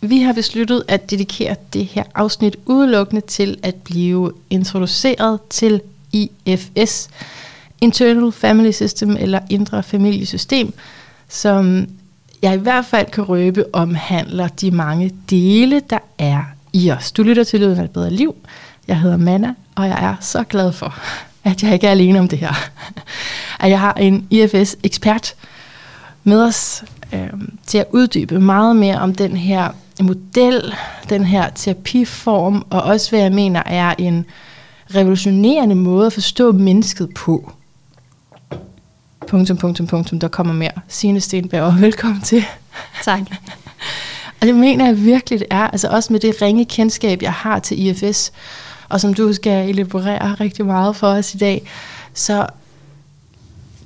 vi har besluttet at dedikere det her afsnit udelukkende til at blive introduceret til IFS, Internal Family System eller Indre Familiesystem, som jeg i hvert fald kan røbe omhandler de mange dele, der er i os. Du lytter til Lyden af et bedre liv. Jeg hedder Manna, og jeg er så glad for, at jeg ikke er alene om det her. At jeg har en IFS-ekspert med os øh, til at uddybe meget mere om den her model, den her terapiform, og også hvad jeg mener er en revolutionerende måde at forstå mennesket på. Punktum, punktum, punktum, der kommer mere. Signe Stenberg, og velkommen til. Tak. og det mener jeg virkelig, det er, altså også med det ringe kendskab, jeg har til IFS, og som du skal elaborere rigtig meget for os i dag, så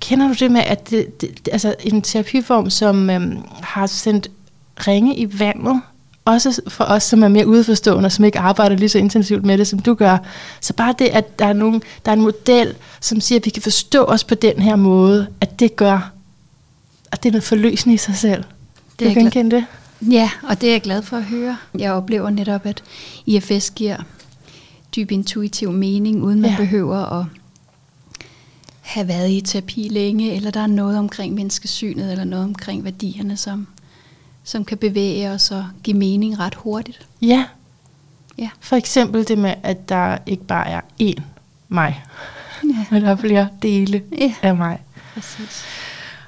kender du det med, at det, det, altså en terapiform, som øhm, har sendt ringe i vandet, også for os, som er mere udeforstående, og som ikke arbejder lige så intensivt med det, som du gør. Så bare det, at der er, nogen, der er en model, som siger, at vi kan forstå os på den her måde, at det gør, at det er noget forløsende i sig selv. Det er kan det? Ja, og det er jeg glad for at høre. Jeg oplever netop, at IFS giver dyb intuitiv mening, uden man ja. behøver at have været i terapi længe, eller der er noget omkring menneskesynet, eller noget omkring værdierne, som, som kan bevæge os og give mening ret hurtigt. Ja. ja. For eksempel det med, at der ikke bare er én mig, ja. men der bliver dele ja. af mig. Præcis.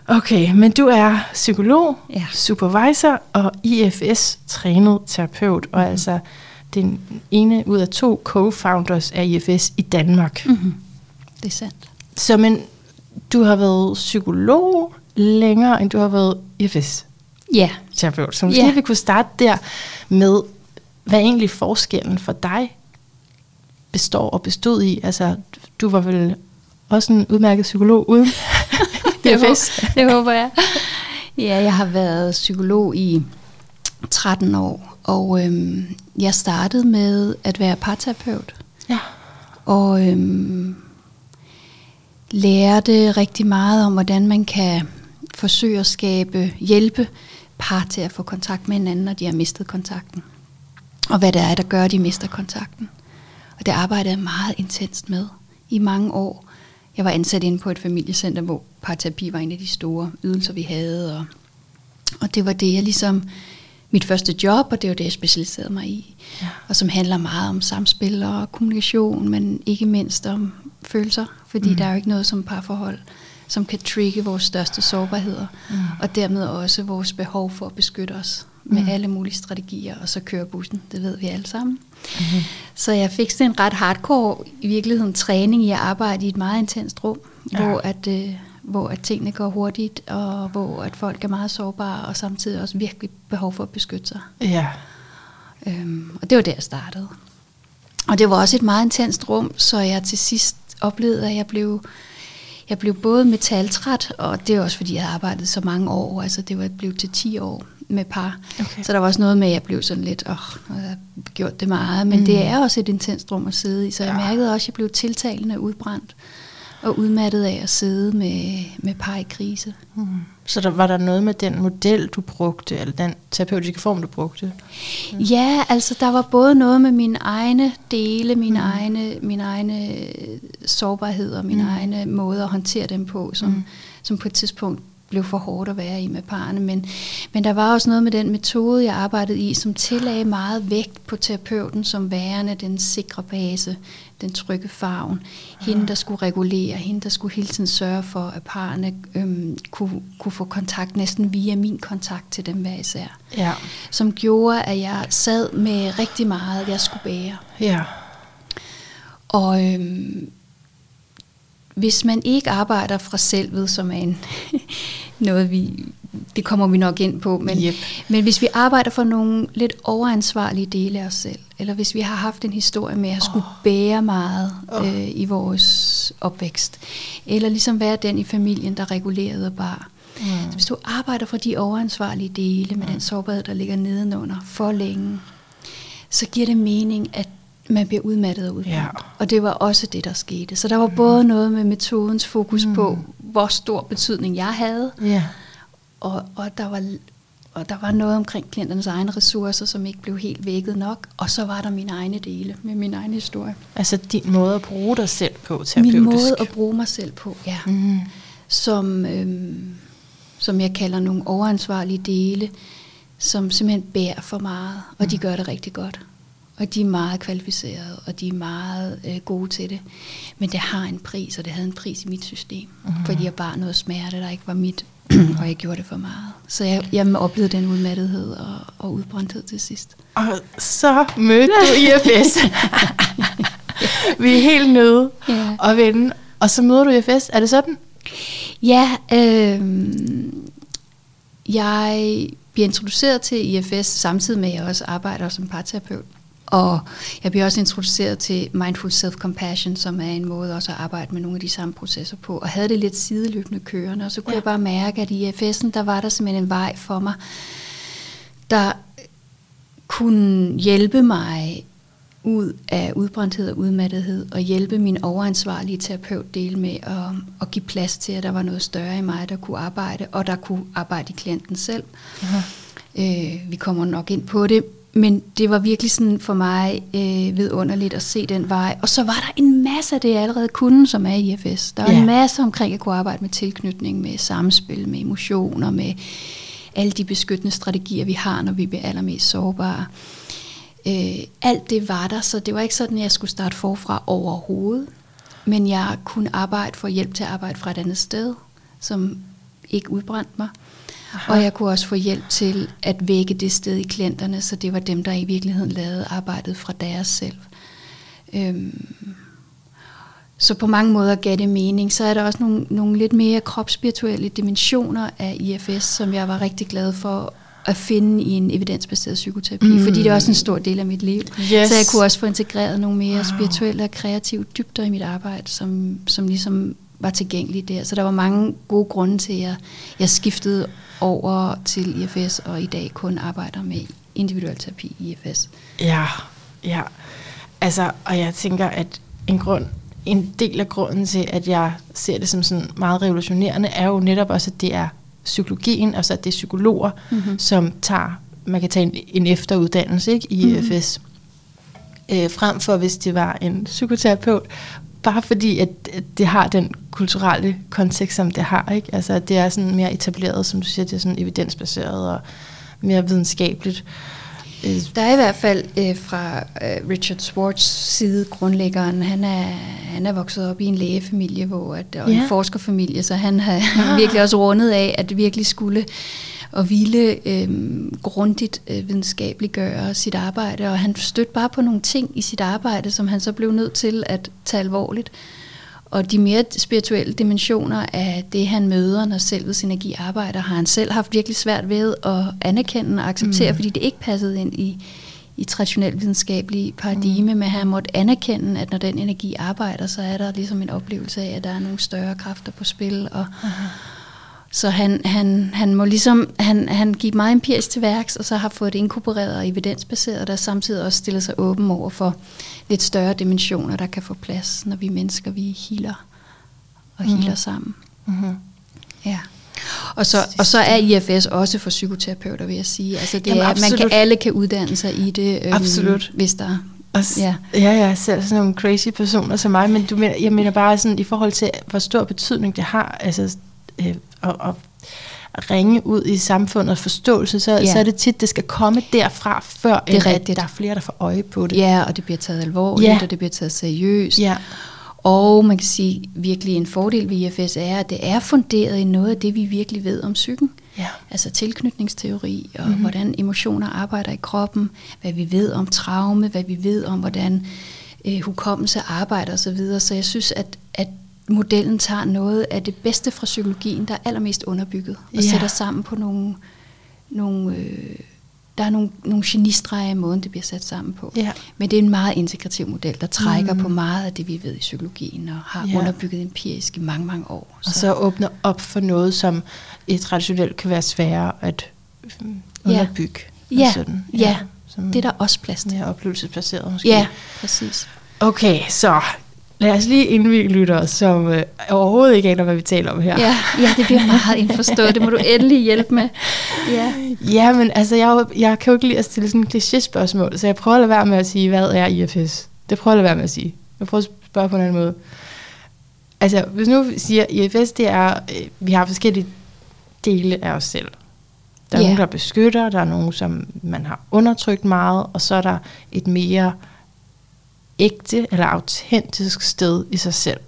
Okay, men du er psykolog, ja. supervisor og IFS-trænet terapeut, og mm. altså den ene ud af to co-founders af IFS i Danmark. Mm-hmm. Det er sandt. Så men, du har været psykolog længere, end du har været IFS? Ja. Terapeut. Så måske ja. vi kunne starte der med, hvad egentlig forskellen for dig består og bestod i. Altså, du var vel også en udmærket psykolog uden IFS? det håber jeg. Ja, jeg har været psykolog i 13 år, og øhm, jeg startede med at være parterapeut. Ja. Og øhm, lærte rigtig meget om, hvordan man kan forsøge at skabe, hjælpe par til at få kontakt med hinanden, når de har mistet kontakten. Og hvad det er, der gør, at de mister kontakten. Og det arbejdede jeg meget intenst med i mange år. Jeg var ansat inde på et familiecenter, hvor parterapi var en af de store ydelser, vi havde. Og, og det var det, jeg ligesom mit første job, og det var det, jeg specialiserede mig i. Ja. Og som handler meget om samspil og kommunikation, men ikke mindst om følelser, fordi mm. der er jo ikke noget som parforhold, som kan trigge vores største sårbarheder, mm. og dermed også vores behov for at beskytte os med mm. alle mulige strategier, og så køre bussen, det ved vi alle sammen. Mm-hmm. Så jeg fik sådan en ret hardcore, i virkeligheden, træning i at arbejde i et meget intenst rum, ja. hvor at... Øh, hvor at tingene går hurtigt, og hvor at folk er meget sårbare, og samtidig også virkelig behov for at beskytte sig. Ja. Øhm, og det var der, jeg startede. Og det var også et meget intenst rum, så jeg til sidst oplevede, at jeg blev, jeg blev både metaltræt, og det er også fordi, jeg havde arbejdet så mange år, altså det var blevet til 10 år med par. Okay. Så der var også noget med, at jeg blev sådan lidt, åh, oh, jeg har gjort det meget, men mm. det er også et intenst rum at sidde i, så jeg ja. mærkede også, at jeg blev tiltalende udbrændt og udmattet af at sidde med, med par i krise. Mm. Så der, var der noget med den model, du brugte, eller den terapeutiske form, du brugte? Mm. Ja, altså der var både noget med mine egne dele, mine, mm. egne, mine egne sårbarheder, mine mm. egne måder at håndtere dem på, som, mm. som på et tidspunkt blev for hårdt at være i med parerne. Men, men der var også noget med den metode, jeg arbejdede i, som tillagde meget vægt på terapeuten som værende den sikre base, den trygge farven. Hende, der skulle regulere, hende, der skulle hele tiden sørge for, at parerne øhm, kunne, kunne få kontakt næsten via min kontakt til dem hver især. Ja. Som gjorde, at jeg sad med rigtig meget, jeg skulle bære. Ja. Og øhm, hvis man ikke arbejder fra selvet, som er en, noget, vi, det kommer vi nok ind på, men, yep. men hvis vi arbejder for nogle lidt overansvarlige dele af os selv, eller hvis vi har haft en historie med at skulle oh. bære meget oh. øh, i vores opvækst, eller ligesom være den i familien, der regulerede bare. Mm. Så hvis du arbejder for de overansvarlige dele med mm. den sårbarhed, der ligger nedenunder for længe, så giver det mening, at man bliver udmattet ud. Ja. Og det var også det, der skete. Så der var mm. både noget med metodens fokus mm. på, hvor stor betydning jeg havde, ja. og, og der var og der var noget omkring klienternes egne ressourcer, som ikke blev helt vækket nok. Og så var der mine egne dele med min egen historie. Altså din måde at bruge dig selv på terapeutisk? Min måde at bruge mig selv på, ja. Mm. Som, øhm, som jeg kalder nogle overansvarlige dele, som simpelthen bærer for meget, og mm. de gør det rigtig godt. Og de er meget kvalificerede, og de er meget øh, gode til det. Men det har en pris, og det havde en pris i mit system. Mm. Fordi jeg bare noget smerte, der ikke var mit, og jeg gjorde det for meget. Så jeg, jeg oplevede den udmattethed og, og udbrændthed til sidst. Og så mødte du IFS. Vi er helt nøde ja. og vende. Og så møder du IFS. Er det sådan? Ja, øh, jeg bliver introduceret til IFS samtidig med, at jeg også arbejder som parterapeut. Og jeg bliver også introduceret til Mindful Self-Compassion, som er en måde også at arbejde med nogle af de samme processer på, og havde det lidt sideløbende kørende, og så kunne ja. jeg bare mærke, at i IFS'en, der var der simpelthen en vej for mig, der kunne hjælpe mig ud af udbrændthed og udmattethed, og hjælpe min overansvarlige terapeutdel med at, at give plads til, at der var noget større i mig, der kunne arbejde, og der kunne arbejde i klienten selv. Uh-huh. Øh, vi kommer nok ind på det, men det var virkelig sådan for mig øh, vidunderligt at se den vej. Og så var der en masse af det, jeg allerede kunne, som er i IFS. Der var yeah. en masse omkring at kunne arbejde med tilknytning, med samspil, med emotioner, med alle de beskyttende strategier, vi har, når vi bliver allermest sårbare. Øh, alt det var der, så det var ikke sådan, at jeg skulle starte forfra overhovedet. Men jeg kunne arbejde for hjælp til at arbejde fra et andet sted, som ikke udbrændte mig. Aha. Og jeg kunne også få hjælp til at vække det sted i klienterne, så det var dem, der i virkeligheden lavede arbejdet fra deres selv. Øhm, så på mange måder gav det mening. Så er der også nogle, nogle lidt mere kropsspirituelle dimensioner af IFS, som jeg var rigtig glad for at finde i en evidensbaseret psykoterapi, mm. fordi det er også en stor del af mit liv. Yes. Så jeg kunne også få integreret nogle mere wow. spirituelle og kreative dybder i mit arbejde, som, som ligesom var tilgængelige der. Så der var mange gode grunde til, at jeg, jeg skiftede over til IFS, og i dag kun arbejder med individuel terapi i IFS. Ja, ja. Altså, og jeg tænker, at en grund, en del af grunden til, at jeg ser det som sådan meget revolutionerende, er jo netop også, at det er psykologien, altså at det er psykologer, mm-hmm. som tager, man kan tage en, en efteruddannelse ikke, i mm-hmm. IFS, øh, frem for hvis det var en psykoterapeut, bare fordi, at, det har den kulturelle kontekst, som det har. Ikke? Altså, det er sådan mere etableret, som du siger, det er sådan evidensbaseret og mere videnskabeligt. Øh, der er i hvert fald øh, fra øh, Richard Swartz side, grundlæggeren, han er, han er vokset op i en lægefamilie hvor at, og ja. en forskerfamilie, så han har ah. virkelig også rundet af, at virkelig skulle og ville øh, grundigt øh, videnskabeligt gøre sit arbejde, og han stødte bare på nogle ting i sit arbejde, som han så blev nødt til at tage alvorligt. Og de mere spirituelle dimensioner af det, han møder, når selvets energi arbejder, har han selv haft virkelig svært ved at anerkende og acceptere, mm. fordi det ikke passede ind i, i traditionelt videnskabelig paradigme, mm. men han måtte anerkende, at når den energi arbejder, så er der ligesom en oplevelse af, at der er nogle større kræfter på spil, og, Aha. Så han, han, han må ligesom, han, han gik meget empirisk til værks, og så har fået det inkorporeret og evidensbaseret, der samtidig også stiller sig åben over for lidt større dimensioner, der kan få plads, når vi mennesker, vi healer og mm-hmm. healer sammen. Mm-hmm. Ja. Og så, og så er IFS også for psykoterapeuter, vil jeg sige. Altså det Jamen, er, man kan, alle kan uddanne sig i det, øhm, absolut. hvis der og, ja. ja, jeg ser sådan nogle crazy personer som mig, men du jeg mener bare sådan i forhold til, hvor stor betydning det har, altså øh, at, at ringe ud i samfundet og forståelse, så, ja. så er det tit, det skal komme derfra, før det er at der er flere, der får øje på det. Ja, og det bliver taget alvorligt, ja. og det bliver taget seriøst. Ja. Og man kan sige, virkelig en fordel ved IFS er, at det er funderet i noget af det, vi virkelig ved om psyken. Ja. Altså tilknytningsteori, og mm-hmm. hvordan emotioner arbejder i kroppen, hvad vi ved om traume, hvad vi ved om, hvordan øh, hukommelse arbejder osv. Så, videre. så jeg synes, at modellen tager noget af det bedste fra psykologien, der er allermest underbygget, og ja. sætter sammen på nogle, nogle øh, der er nogle, nogle genistreger i måden, det bliver sat sammen på. Ja. Men det er en meget integrativ model, der trækker mm. på meget af det, vi ved i psykologien, og har ja. underbygget empirisk i mange, mange år. Så. Og så åbner op for noget, som i traditionelt kan være sværere at mm, underbygge. Ja, ja. Sådan. ja. ja. det er der også plads til. Ja, oplevelsesbaseret måske. Ja, præcis. Okay, så Lad os lige indvige lyttere, som øh, overhovedet ikke aner, hvad vi taler om her. Ja, ja det bliver meget indforstået. Det må du endelig hjælpe med. Ja, ja men altså, jeg, jeg kan jo ikke lide at stille sådan et kliché-spørgsmål, så jeg prøver at lade være med at sige, hvad er IFS? Det prøver jeg at lade være med at sige. Jeg prøver at spørge på en anden måde. Altså, hvis nu siger, IFS, det er, øh, vi har forskellige dele af os selv. Der er yeah. nogen, der beskytter, der er nogen, som man har undertrykt meget, og så er der et mere ægte eller autentisk sted i sig selv.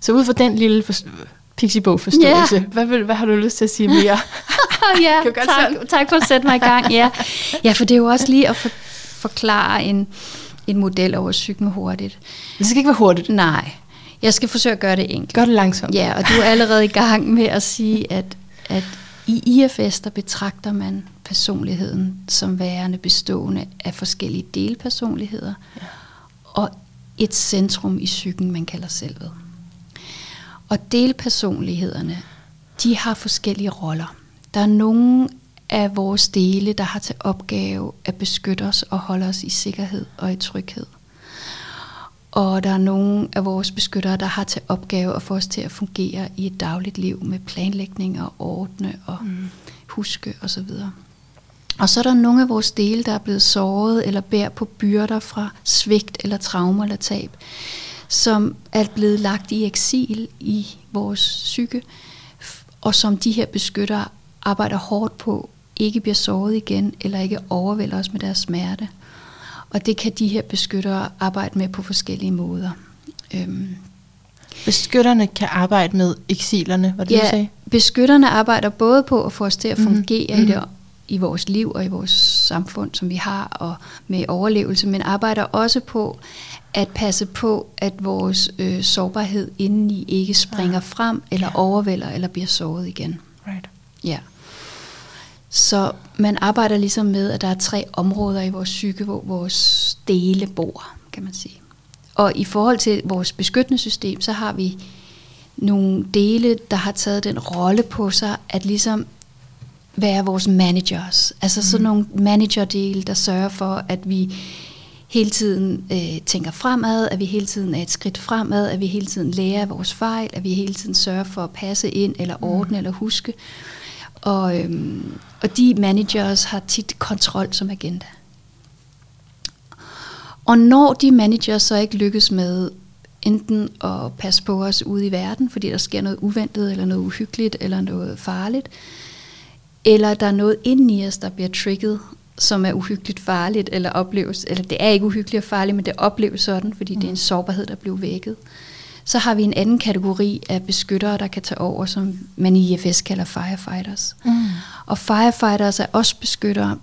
Så ud fra den lille for, Pixiebog-forståelse, yeah. hvad, vil, hvad har du lyst til at sige mere? ja, tak, tak for at sætte mig i gang. Ja. ja, for det er jo også lige at for, forklare en, en model over psyken hurtigt. Det skal ikke være hurtigt. Nej, jeg skal forsøge at gøre det enkelt. Gør det langsomt. Ja, og du er allerede i gang med at sige, at, at i IFS, der betragter man personligheden som værende bestående af forskellige delpersonligheder, ja. Og et centrum i psyken, man kalder selvet. Og delpersonlighederne, de har forskellige roller. Der er nogle af vores dele, der har til opgave at beskytte os og holde os i sikkerhed og i tryghed. Og der er nogle af vores beskyttere, der har til opgave at få os til at fungere i et dagligt liv med planlægning og ordne og mm. huske osv. Og så er der nogle af vores dele, der er blevet såret eller bærer på byrder fra svigt eller traumer eller tab, som er blevet lagt i eksil i vores psyke, og som de her beskyttere arbejder hårdt på, ikke bliver såret igen, eller ikke overvælder os med deres smerte. Og det kan de her beskyttere arbejde med på forskellige måder. Øhm. Beskytterne kan arbejde med eksilerne, var det ja, du sagde? beskytterne arbejder både på at få os til at mhm. fungere mm-hmm. i, det, i vores liv og i vores samfund, som vi har, og med overlevelse, men arbejder også på at passe på, at vores øh, sårbarhed indeni ikke springer ah. frem, eller yeah. overvælder, eller bliver såret igen. Right. Ja. Så man arbejder ligesom med, at der er tre områder i vores psyke, hvor vores dele bor, kan man sige. Og i forhold til vores beskyttende system, så har vi nogle dele, der har taget den rolle på sig, at ligesom være vores managers. Altså mm. sådan nogle managerdele, der sørger for, at vi hele tiden øh, tænker fremad, at vi hele tiden er et skridt fremad, at vi hele tiden lærer af vores fejl, at vi hele tiden sørger for at passe ind, eller ordne, mm. eller huske. Og, øhm, og de managers har tit kontrol som agenda. Og når de managers så ikke lykkes med enten at passe på os ude i verden, fordi der sker noget uventet, eller noget uhyggeligt, eller noget farligt, eller der er noget inde i os, der bliver trigget, som er uhyggeligt farligt, eller opleves, eller det er ikke uhyggeligt og farligt, men det opleves sådan, fordi mm. det er en sårbarhed, der bliver vækket. Så har vi en anden kategori af beskyttere, der kan tage over, som man i IFS kalder firefighters. Mm. Og firefighters er også beskyttere,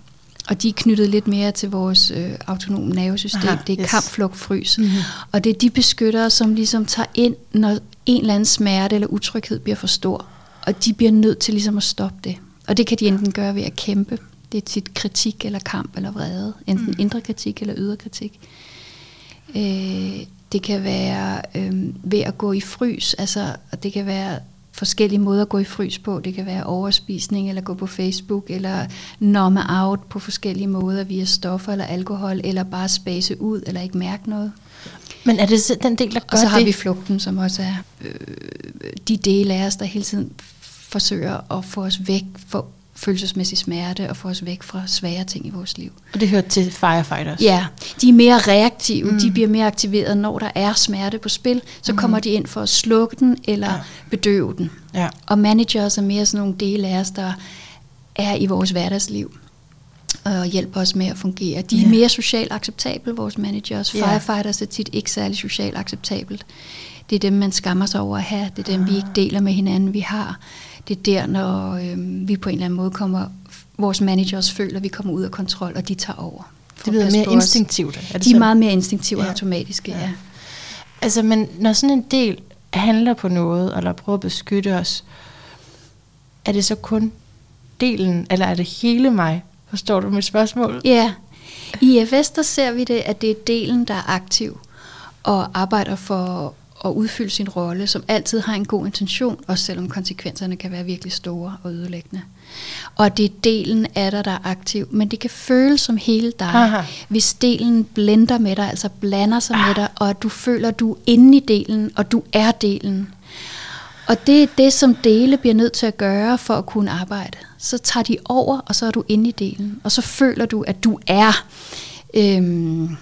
og de er knyttet lidt mere til vores øh, autonome nervesystem. Aha, det er yes. kamp, flugt, frys. Mm-hmm. Og det er de beskyttere, som ligesom tager ind, når en eller anden smerte eller utryghed bliver for stor. Og de bliver nødt til ligesom at stoppe det. Og det kan de enten gøre ved at kæmpe. Det er tit kritik eller kamp eller vrede. Enten mm. indre kritik eller ydre kritik. Øh, det kan være øh, ved at gå i frys, altså, og det kan være forskellige måder at gå i frys på. Det kan være overspisning, eller gå på Facebook, eller nomme out på forskellige måder via stoffer eller alkohol, eller bare spase ud, eller ikke mærke noget. Men er det den del, der gør Og så har det? vi flugten, som også er øh, de dele af os, der hele tiden forsøger at få os væk, få følelsesmæssig smerte og få os væk fra svære ting i vores liv. Og det hører til firefighters? Ja, de er mere reaktive, mm. de bliver mere aktiveret, når der er smerte på spil, så mm. kommer de ind for at slukke den eller ja. bedøve den. Ja. Og managers er mere sådan nogle dele af os, der er i vores hverdagsliv og hjælper os med at fungere. De er ja. mere socialt acceptable, vores managers. Ja. Firefighters er tit ikke særlig socialt acceptabelt. Det er dem, man skammer sig over at have. Det er dem, ah. vi ikke deler med hinanden, vi har det er der, når øh, vi på en eller anden måde kommer, vores managers føler, at vi kommer ud af kontrol, og de tager over. Det bliver mere instinktivt. Er det de er meget mere instinktive og ja. automatiske, ja. ja. Altså, men når sådan en del handler på noget, eller prøver at beskytte os, er det så kun delen, eller er det hele mig? Forstår du mit spørgsmål? Ja. I IFS, der ser vi det, at det er delen, der er aktiv og arbejder for at udfylde sin rolle, som altid har en god intention, også selvom konsekvenserne kan være virkelig store og ødelæggende. Og det er delen af dig, der er aktiv, men det kan føles som hele dig, Aha. hvis delen blender med dig, altså blander sig ah. med dig, og du føler, du er inde i delen, og du er delen. Og det er det, som dele bliver nødt til at gøre for at kunne arbejde. Så tager de over, og så er du inde i delen. Og så føler du, at du er... Øhm,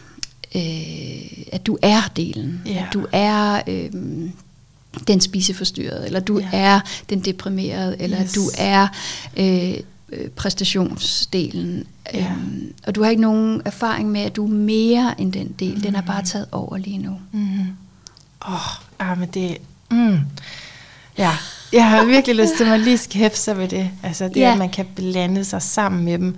øh, at du er delen. Ja. At du er... Øhm, den spiseforstyrrede, eller du ja. er den deprimerede, eller yes. du er øh, øh, præstationsdelen. Ja. Øhm, og du har ikke nogen erfaring med, at du er mere end den del. Mm. Den er bare taget over lige nu. Mm. Åh, oh, ah, men det... Mm. Ja, jeg har virkelig lyst til, at man lige skal hæfte sig ved det. Altså det, ja. at man kan blande sig sammen med dem.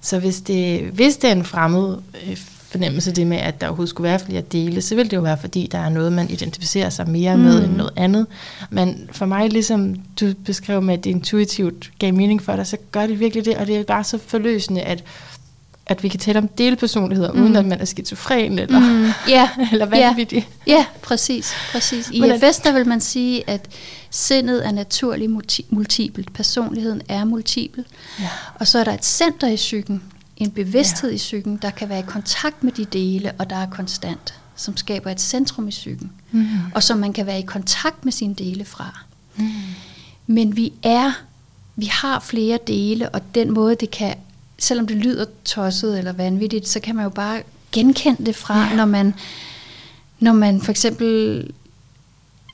Så hvis det, hvis det er en fremmed øh, fornemmelse, det med, at der overhovedet skulle være flere dele, så vil det jo være, fordi der er noget, man identificerer sig mere mm. med end noget andet. Men for mig, ligesom du beskrev med, at det intuitivt gav mening for dig, så gør det virkelig det, og det er bare så forløsende, at at vi kan tale om delpersonligheder, mm. uden at man er skizofren eller, mm. yeah. eller vanvittig. Ja, yeah. yeah, præcis. præcis. I FS der vil man sige, at sindet er naturligt multi- multipelt. Personligheden er multipel. Ja. Og så er der et center i psyken, en bevidsthed ja. i psyken, der kan være i kontakt med de dele, og der er konstant, som skaber et centrum i psyken, mm. og som man kan være i kontakt med sine dele fra. Mm. Men vi er, vi har flere dele, og den måde, det kan, selvom det lyder tosset eller vanvittigt, så kan man jo bare genkende det fra, ja. når man når man for eksempel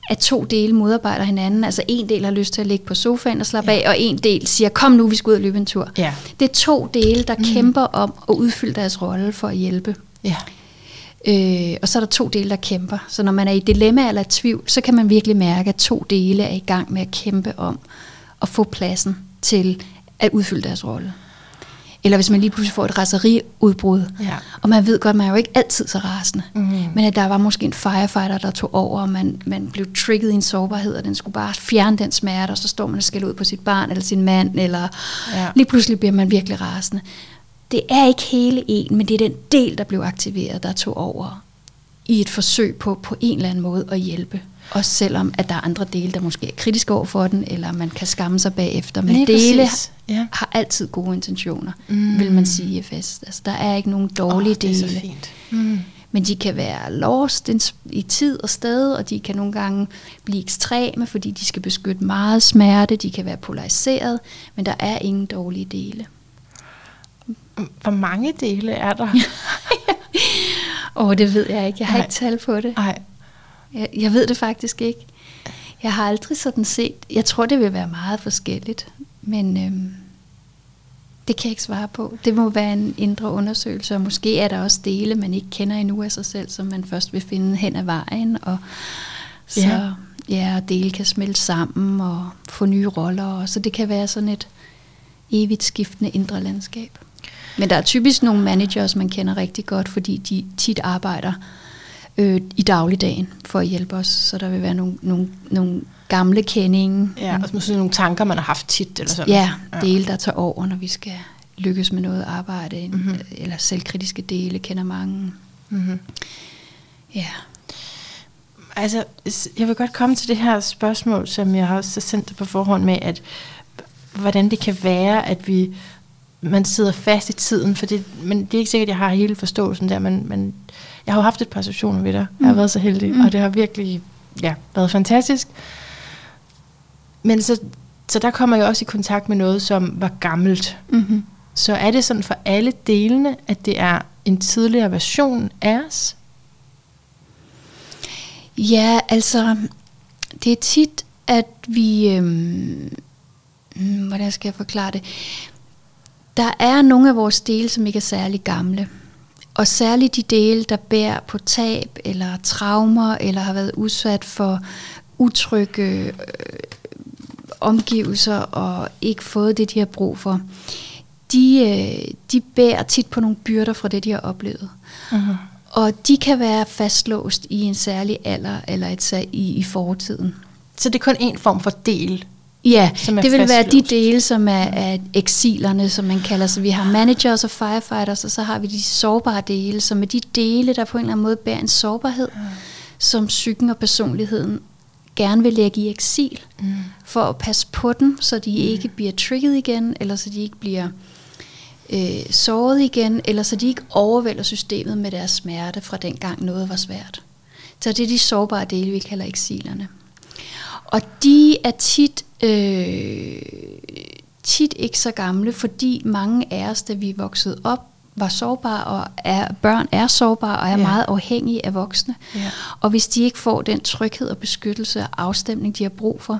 at to dele modarbejder hinanden. Altså en del har lyst til at ligge på sofaen og slappe ja. af, og en del siger, kom nu, vi skal ud og løbe en tur. Ja. Det er to dele, der mm. kæmper om at udfylde deres rolle for at hjælpe. Ja. Øh, og så er der to dele, der kæmper. Så når man er i dilemma eller tvivl, så kan man virkelig mærke, at to dele er i gang med at kæmpe om at få pladsen til at udfylde deres rolle. Eller hvis man lige pludselig får et raseriudbrud. Ja. Og man ved godt, man er jo ikke altid så rasende. Mm. Men at der var måske en firefighter, der tog over, og man, man blev trigget i en sårbarhed, og den skulle bare fjerne den smerte, og så står man og skal ud på sit barn eller sin mand, eller ja. lige pludselig bliver man virkelig rasende. Det er ikke hele en, men det er den del, der blev aktiveret, der tog over i et forsøg på på en eller anden måde at hjælpe. Også selvom, at der er andre dele, der måske er kritiske over for den, eller man kan skamme sig bagefter. Men Nej, dele præcis. ja. har altid gode intentioner, mm. vil man sige i FS. Altså, der er ikke nogen dårlige oh, dele. Det er så fint. Mm. Men de kan være lost i tid og sted, og de kan nogle gange blive ekstreme, fordi de skal beskytte meget smerte. De kan være polariseret, men der er ingen dårlige dele. Hvor mange dele er der? Åh, oh, det ved jeg ikke. Jeg har Ej. ikke tal på det. Nej. Jeg, jeg ved det faktisk ikke. Jeg har aldrig sådan set, jeg tror det vil være meget forskelligt, men øhm, det kan jeg ikke svare på. Det må være en indre undersøgelse, og måske er der også dele, man ikke kender endnu af sig selv, som man først vil finde hen ad vejen, og så ja, ja dele kan smelte sammen og få nye roller, og så det kan være sådan et evigt skiftende indre landskab. Men der er typisk nogle managers, man kender rigtig godt, fordi de tit arbejder øh, i dagligdagen for at hjælpe os. Så der vil være nogle, nogle, nogle gamle kendinge. Ja, og måske nogle tanker, man har haft tit. Eller sådan. Ja, dele, der tager over, når vi skal lykkes med noget arbejde. Mm-hmm. Eller selvkritiske dele kender mange. Mm-hmm. Ja. Altså, jeg vil godt komme til det her spørgsmål, som jeg har også sendt på forhånd med, at hvordan det kan være, at vi man sidder fast i tiden, for det, men det er ikke sikkert, at jeg har hele forståelsen der, men, men jeg har jo haft et par sessioner ved dig. Jeg har mm. været så heldig, mm. og det har virkelig ja, været fantastisk. Men så, så der kommer jeg også i kontakt med noget, som var gammelt. Mm-hmm. Så er det sådan for alle delene, at det er en tidligere version af os? Ja, altså, det er tit, at vi... Øhm, hmm, hvordan skal jeg forklare det? Der er nogle af vores dele, som ikke er særlig gamle. Og særligt de dele, der bærer på tab eller traumer, eller har været udsat for utrygge øh, omgivelser og ikke fået det, de har brug for, de, øh, de bærer tit på nogle byrder fra det, de har oplevet. Uh-huh. Og de kan være fastlåst i en særlig alder eller et, i, i fortiden. Så det er kun en form for del? Ja, som det vil være de dele, som er, er eksilerne, som man kalder. Så vi har managers og firefighters, og så har vi de sårbare dele, som er de dele, der på en eller anden måde bærer en sårbarhed, som psyken og personligheden gerne vil lægge i eksil, mm. for at passe på dem, så de mm. ikke bliver trigget igen, eller så de ikke bliver øh, såret igen, eller så de ikke overvælder systemet med deres smerte fra dengang noget var svært. Så det er de sårbare dele, vi kalder eksilerne. Og de er tit, øh, tit ikke så gamle, fordi mange af os, da vi vokset op, var sårbare, og er, børn er sårbare og er ja. meget afhængige af voksne. Ja. Og hvis de ikke får den tryghed og beskyttelse og afstemning, de har brug for,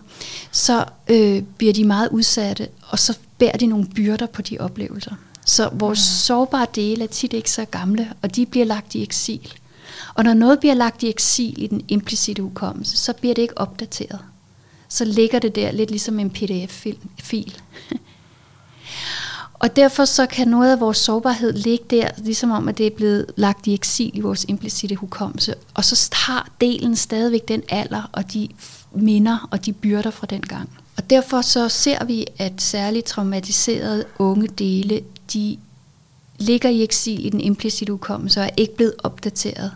så øh, bliver de meget udsatte, og så bærer de nogle byrder på de oplevelser. Så vores ja. sårbare dele er tit ikke så gamle, og de bliver lagt i eksil. Og når noget bliver lagt i eksil i den implicite hukommelse, så bliver det ikke opdateret. Så ligger det der lidt ligesom en pdf-fil. Og derfor så kan noget af vores sårbarhed ligge der, ligesom om, at det er blevet lagt i eksil i vores implicite hukommelse. Og så har delen stadigvæk den alder og de minder og de byrder fra den gang. Og derfor så ser vi, at særligt traumatiserede unge dele, de ligger i eksil i den implicite hukommelse og er ikke blevet opdateret.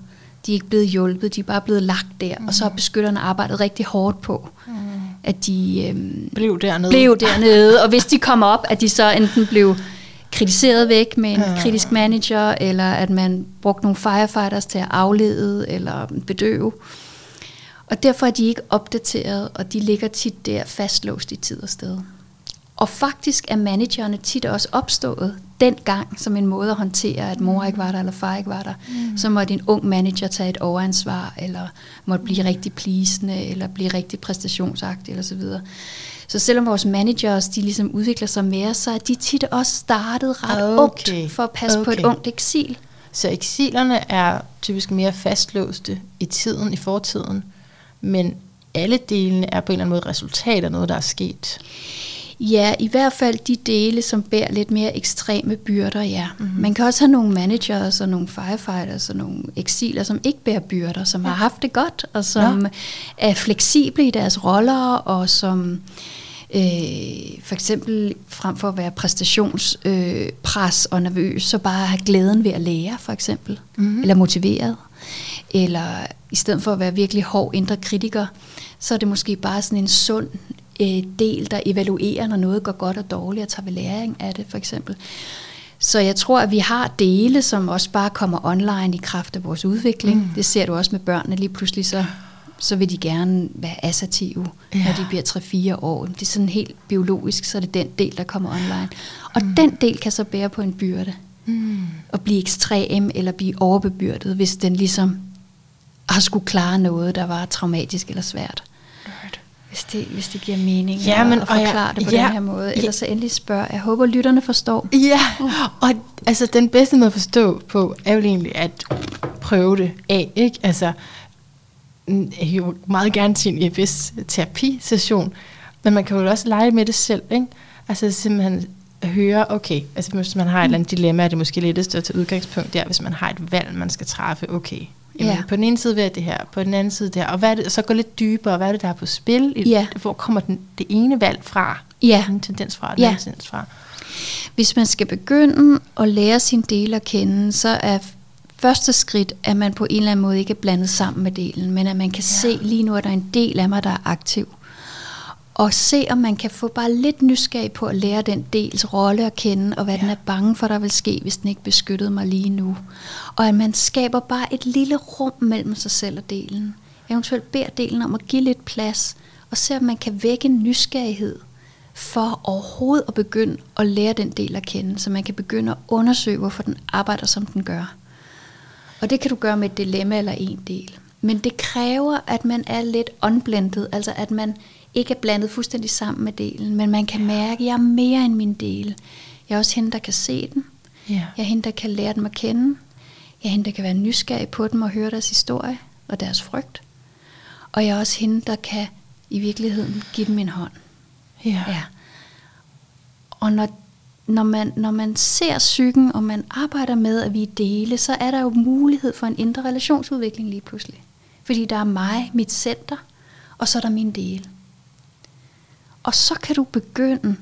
De er ikke blevet hjulpet, de er bare blevet lagt der, mm. og så har beskytterne arbejdet rigtig hårdt på, mm. at de øhm, blev dernede. blev dernede. og hvis de kommer op, at de så enten blev kritiseret væk med en ja. kritisk manager, eller at man brugte nogle firefighters til at aflede eller bedøve. Og derfor er de ikke opdateret, og de ligger tit der fastlåst i tid og sted. Og faktisk er managerne tit også opstået dengang som en måde at håndtere, at mor ikke var der, eller far ikke var der. Mm. Så måtte en ung manager tage et overansvar, eller måtte blive rigtig plisende, eller blive rigtig præstationsagtig, eller så videre. Så selvom vores managers, de ligesom udvikler sig mere, så er de tit også startet ret okay. ungt for at passe okay. på et ungt eksil. Så eksilerne er typisk mere fastlåste i tiden, i fortiden, men alle delene er på en eller anden måde resultat af noget, der er sket. Ja, i hvert fald de dele, som bærer lidt mere ekstreme byrder, ja. Mm-hmm. Man kan også have nogle managers og nogle firefighters og nogle eksiler, som ikke bærer byrder, som ja. har haft det godt, og som ja. er fleksible i deres roller, og som øh, for eksempel frem for at være præstationspres øh, og nervøs, så bare have glæden ved at lære, for eksempel, mm-hmm. eller motiveret. Eller i stedet for at være virkelig hård indre kritiker, så er det måske bare sådan en sund øh, del, der evaluerer, når noget går godt og dårligt, og tager ved læring af det, for eksempel. Så jeg tror, at vi har dele, som også bare kommer online i kraft af vores udvikling. Mm. Det ser du også med børnene. Lige pludselig så, så vil de gerne være assertive, ja. når de bliver 3-4 år. Det er sådan helt biologisk, så er det den del, der kommer online. Og mm. den del kan så bære på en byrde. Mm. Og blive ekstrem eller blive overbebyrdet, hvis den ligesom har skulle klare noget, der var traumatisk eller svært. Hvis det, hvis det giver mening ja, men, at forklare og jeg, det på ja, den her måde. Ellers så endelig spørg. Jeg håber, lytterne forstår. Ja, uh. og altså, den bedste måde at forstå på, er jo egentlig at prøve det af. Ikke? Altså, jeg vil jo meget gerne til en EFS-terapisession, men man kan jo også lege med det selv. Ikke? Altså simpelthen høre, okay, altså hvis man har et eller andet dilemma, er det måske lettest at tage udgangspunkt der, hvis man har et valg, man skal træffe, okay, Jamen, ja. på den ene side vil jeg det her, på den anden side det her, og, hvad er det, så gå lidt dybere, hvad er det, der er på spil? Ja. Hvor kommer den, det ene valg fra? Ja. Den tendens fra, den ja. tendens fra? Hvis man skal begynde at lære sin del at kende, så er første skridt, at man på en eller anden måde ikke er blandet sammen med delen, men at man kan ja. se, lige nu at der er en del af mig, der er aktiv og se, om man kan få bare lidt nysgerrig på at lære den dels rolle at kende, og hvad ja. den er bange for, der vil ske, hvis den ikke beskyttede mig lige nu. Og at man skaber bare et lille rum mellem sig selv og delen. Eventuelt beder delen om at give lidt plads, og se, om man kan vække en nysgerrighed for overhovedet at begynde at lære den del at kende, så man kan begynde at undersøge, hvorfor den arbejder, som den gør. Og det kan du gøre med et dilemma eller en del. Men det kræver, at man er lidt unblendet, altså at man ikke er blandet fuldstændig sammen med delen, men man kan mærke, at jeg er mere end min del. Jeg er også hende, der kan se den. Ja. Jeg er hende, der kan lære dem at kende. Jeg er hende, der kan være nysgerrig på dem og høre deres historie og deres frygt. Og jeg er også hende, der kan i virkeligheden give dem en hånd. Ja. ja. Og når, når, man, når man ser psyken, og man arbejder med, at vi dele, så er der jo mulighed for en indre relationsudvikling lige pludselig. Fordi der er mig, mit center, og så er der min del. Og så kan du begynde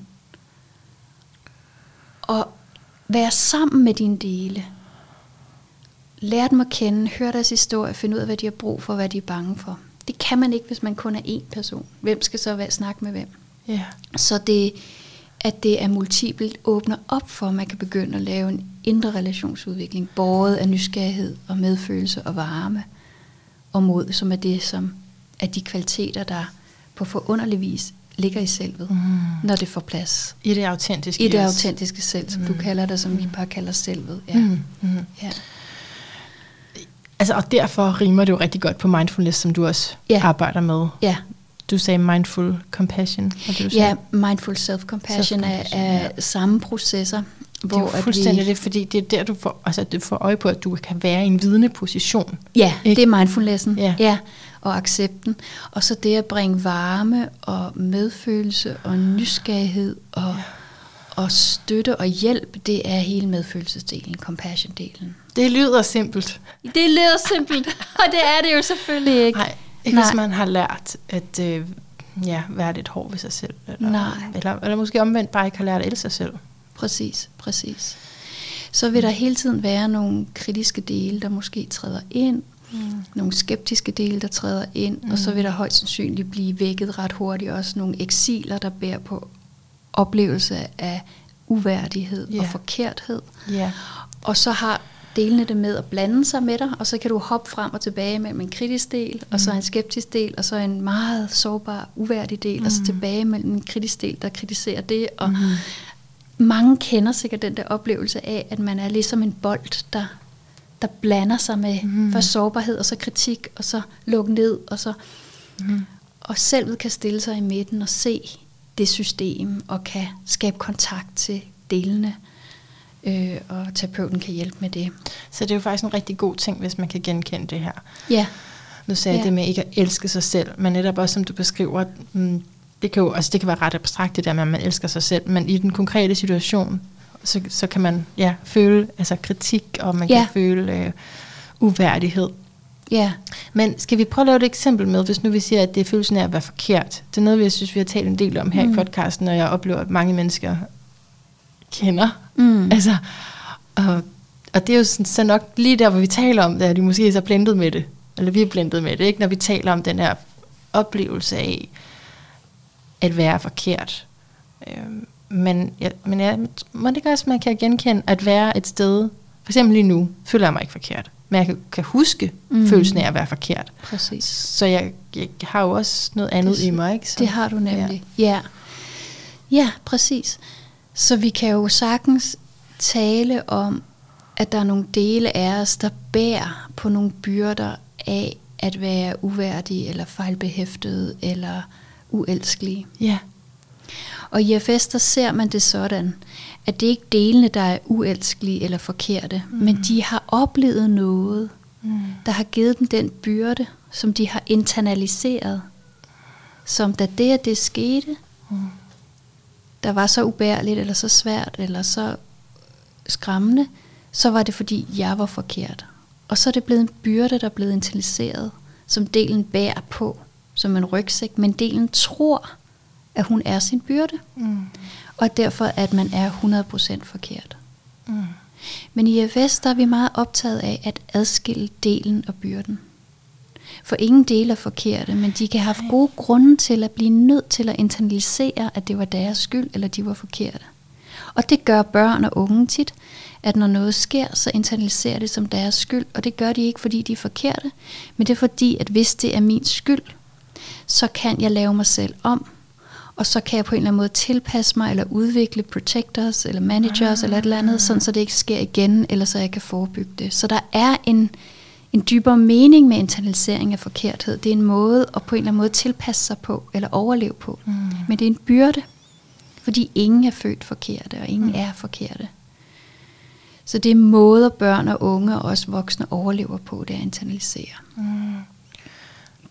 at være sammen med dine dele. lære dem at kende, høre deres historie, finde ud af, hvad de har brug for, hvad de er bange for. Det kan man ikke, hvis man kun er én person. Hvem skal så være, snakke med hvem? Ja. Så det, at det er multipelt, åbner op for, at man kan begynde at lave en indre relationsudvikling, båret af nysgerrighed og medfølelse og varme og mod, som er det, som er de kvaliteter, der på forunderlig vis ligger i selvet, mm. når det får plads. I det autentiske. I det yes. autentiske selv, som mm. du kalder det, som mm. vi bare kalder selvet. Ja. Mm. Mm. Ja. Altså, og derfor rimer det jo rigtig godt på mindfulness, som du også Ja. arbejder med. ja. Du sagde mindful compassion, var det du Ja, mindful self-compassion er, Self-compassion, er ja. samme processer, Det er hvor jo fuldstændig vi, det, fordi det er der, du får, altså, du får øje på, at du kan være i en vidende position. Ja, Ikke? det er mindfulnessen. Ja. ja. Og accepten. Og så det at bringe varme og medfølelse og nysgerrighed og, og støtte og hjælp, det er hele medfølelsesdelen, compassion-delen. Det lyder simpelt. Det lyder simpelt, og det er det jo selvfølgelig ikke. Nej, ikke Nej. hvis man har lært at øh, ja, være lidt hård ved sig selv. Eller, Nej. Eller, eller måske omvendt bare ikke har lært at elske sig selv. Præcis, præcis. Så vil der hele tiden være nogle kritiske dele, der måske træder ind, Mm. nogle skeptiske dele, der træder ind, mm. og så vil der højst sandsynligt blive vækket ret hurtigt også nogle eksiler, der bærer på oplevelse af uværdighed Ja. og forkerthed. Ja. Og så har delene det med at blande sig med dig, og så kan du hoppe frem og tilbage mellem en kritisk del, og så en skeptisk del, og så en meget sårbar, uværdig del, og så tilbage mellem en kritisk del, der kritiserer det. Og Mhm. mange kender sikkert den der oplevelse af, at man er ligesom en bold, der, der blander sig med Mhm. først sårbarhed, og så kritik, og så lukke ned, og så Mhm. og selvet kan stille sig i midten og se det system, og kan skabe kontakt til delene, øh, og terapeuten kan hjælpe med det. Så det er jo faktisk en rigtig god ting, hvis man kan genkende det her. Ja, Nu sagde jeg Ja. det med ikke at elske sig selv, men netop også, som du beskriver, mm, det kan jo altså det kan være ret abstrakt, det der med, at man elsker sig selv, men i den konkrete situation, så, så kan man ja, føle altså kritik, og man Ja. kan føle øh, uværdighed. ja, Men skal vi prøve at lave et eksempel med, hvis nu vi siger, at det er følelsen af at være forkert. Det er noget, jeg synes, vi har talt en del om her mm. i podcasten, og jeg oplever, at mange mennesker kender. Mm. Altså, og, og det er jo sådan, så nok lige der, hvor vi taler om det, at de måske er så blindet med det. Eller vi er blindet med det, ikke? Når vi taler om den her oplevelse af at være forkert. Øhm, men jeg, men jeg, må det ikke også, man kan genkende at være et sted, for eksempel lige nu, føler jeg mig ikke forkert. Men jeg kan, kan huske mm. Følelsen af at være forkert. præcis. Så jeg, jeg har jo også noget andet Det- i mig. Ikke? Så, Det har du nemlig. Ja. ja. Ja, præcis. Så vi kan jo sagtens tale om, at der er nogle dele af os, der bærer på nogle byrder af at være uværdige, eller fejlbehæftede, eller uelskelige. Ja. Og i IFS, der ser man det sådan, at det ikke er delene, der er uelskelige eller forkerte, mm. men de har oplevet noget, Mm. der har givet dem den byrde, som de har internaliseret. Som da det og det skete, Mm. der var så ubærligt, eller så svært, eller så skræmmende, så var det fordi, jeg var forkert. Og så er det blevet en byrde, der er blevet internaliseret, som delen bærer på, som en rygsæk, men delen tror, at hun er sin byrde, Mm. og derfor at man er 100% forkert. Mm. Men i IFS, der er vi meget optaget af at adskille delen og byrden. For ingen del er forkerte, men de kan have haft gode grunde til at blive nødt til at internalisere, at det var deres skyld, eller de var forkerte. Og det gør børn og unge tit, at når noget sker, så internaliserer det som deres skyld, og det gør de ikke, fordi de er forkerte, men det er fordi, at hvis det er min skyld, så kan jeg lave mig selv om, og så kan jeg på en eller anden måde tilpasse mig, eller udvikle protectors, eller managers, eller et eller andet, sådan så det ikke sker igen, eller så jeg kan forebygge det. Så der er en, en dybere mening med internalisering af forkerthed. Det er en måde at på en eller anden måde tilpasse sig på, eller overleve på. Mm. Men det er en byrde, fordi ingen er født forkerte, og ingen er forkerte. Så det er måder børn og unge og også voksne overlever på, det er at internalisere. Mm.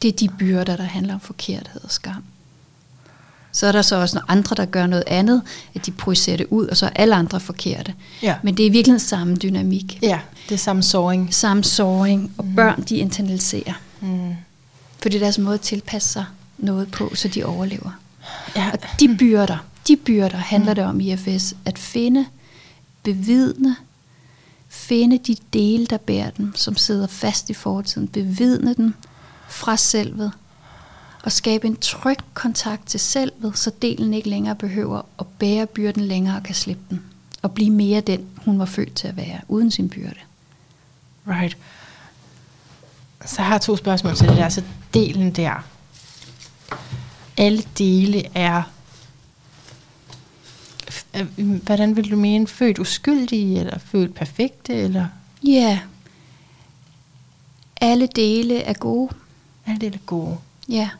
Det er de byrder, der handler om forkerthed og skam. Så er der så også nogle andre, der gør noget andet, at de projicerer det ud, og så er alle andre forkerte. Ja. Men det er virkelig samme dynamik. ja, det er samme såring. Samme såring, og børn de internaliserer. Mm. For det er deres måde at tilpasse sig noget på, så de overlever. Ja. Og de byrder, de byrder handler det om i IFS, at finde, bevidne, finde de dele, der bærer dem, som sidder fast i fortiden, bevidne dem fra selvet, og skabe en tryg kontakt til selvet, så delen ikke længere behøver at bære byrden længere og kan slippe den, og blive mere den, hun var født til at være, uden sin byrde. Right. Så jeg har to spørgsmål til det der. Så delen der. Alle dele er hvordan vil du mene, født uskyldige, eller født perfekte, eller? Ja, yeah. alle dele er gode. Alle dele er gode. Ja.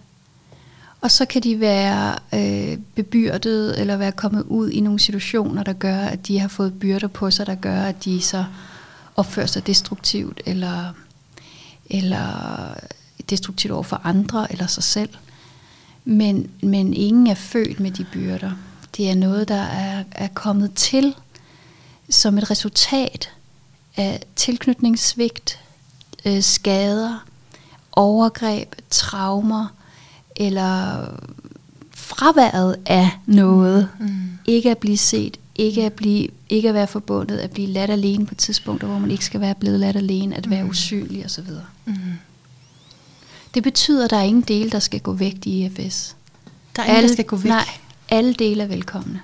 Og så kan de være øh, bebyrdet, eller være kommet ud i nogle situationer, der gør, at de har fået byrder på sig, der gør, at de så opfører sig destruktivt, eller, eller destruktivt over for andre, eller sig selv. Men, men ingen er født med de byrder. Det er noget, der er, er kommet til som et resultat af tilknytningssvigt, øh, skader, overgreb, traumer eller fraværet af noget. Mm. Ikke at blive set, ikke at, blive, ikke at være forbundet, at blive ladt alene på tidspunkter, hvor man ikke skal være blevet ladt alene, at være mm. usynlig osv. Mm. Det betyder, at der er ingen dele, der skal gå væk i IFS. Der er ingen, der skal gå væk? Nej, alle dele er velkomne.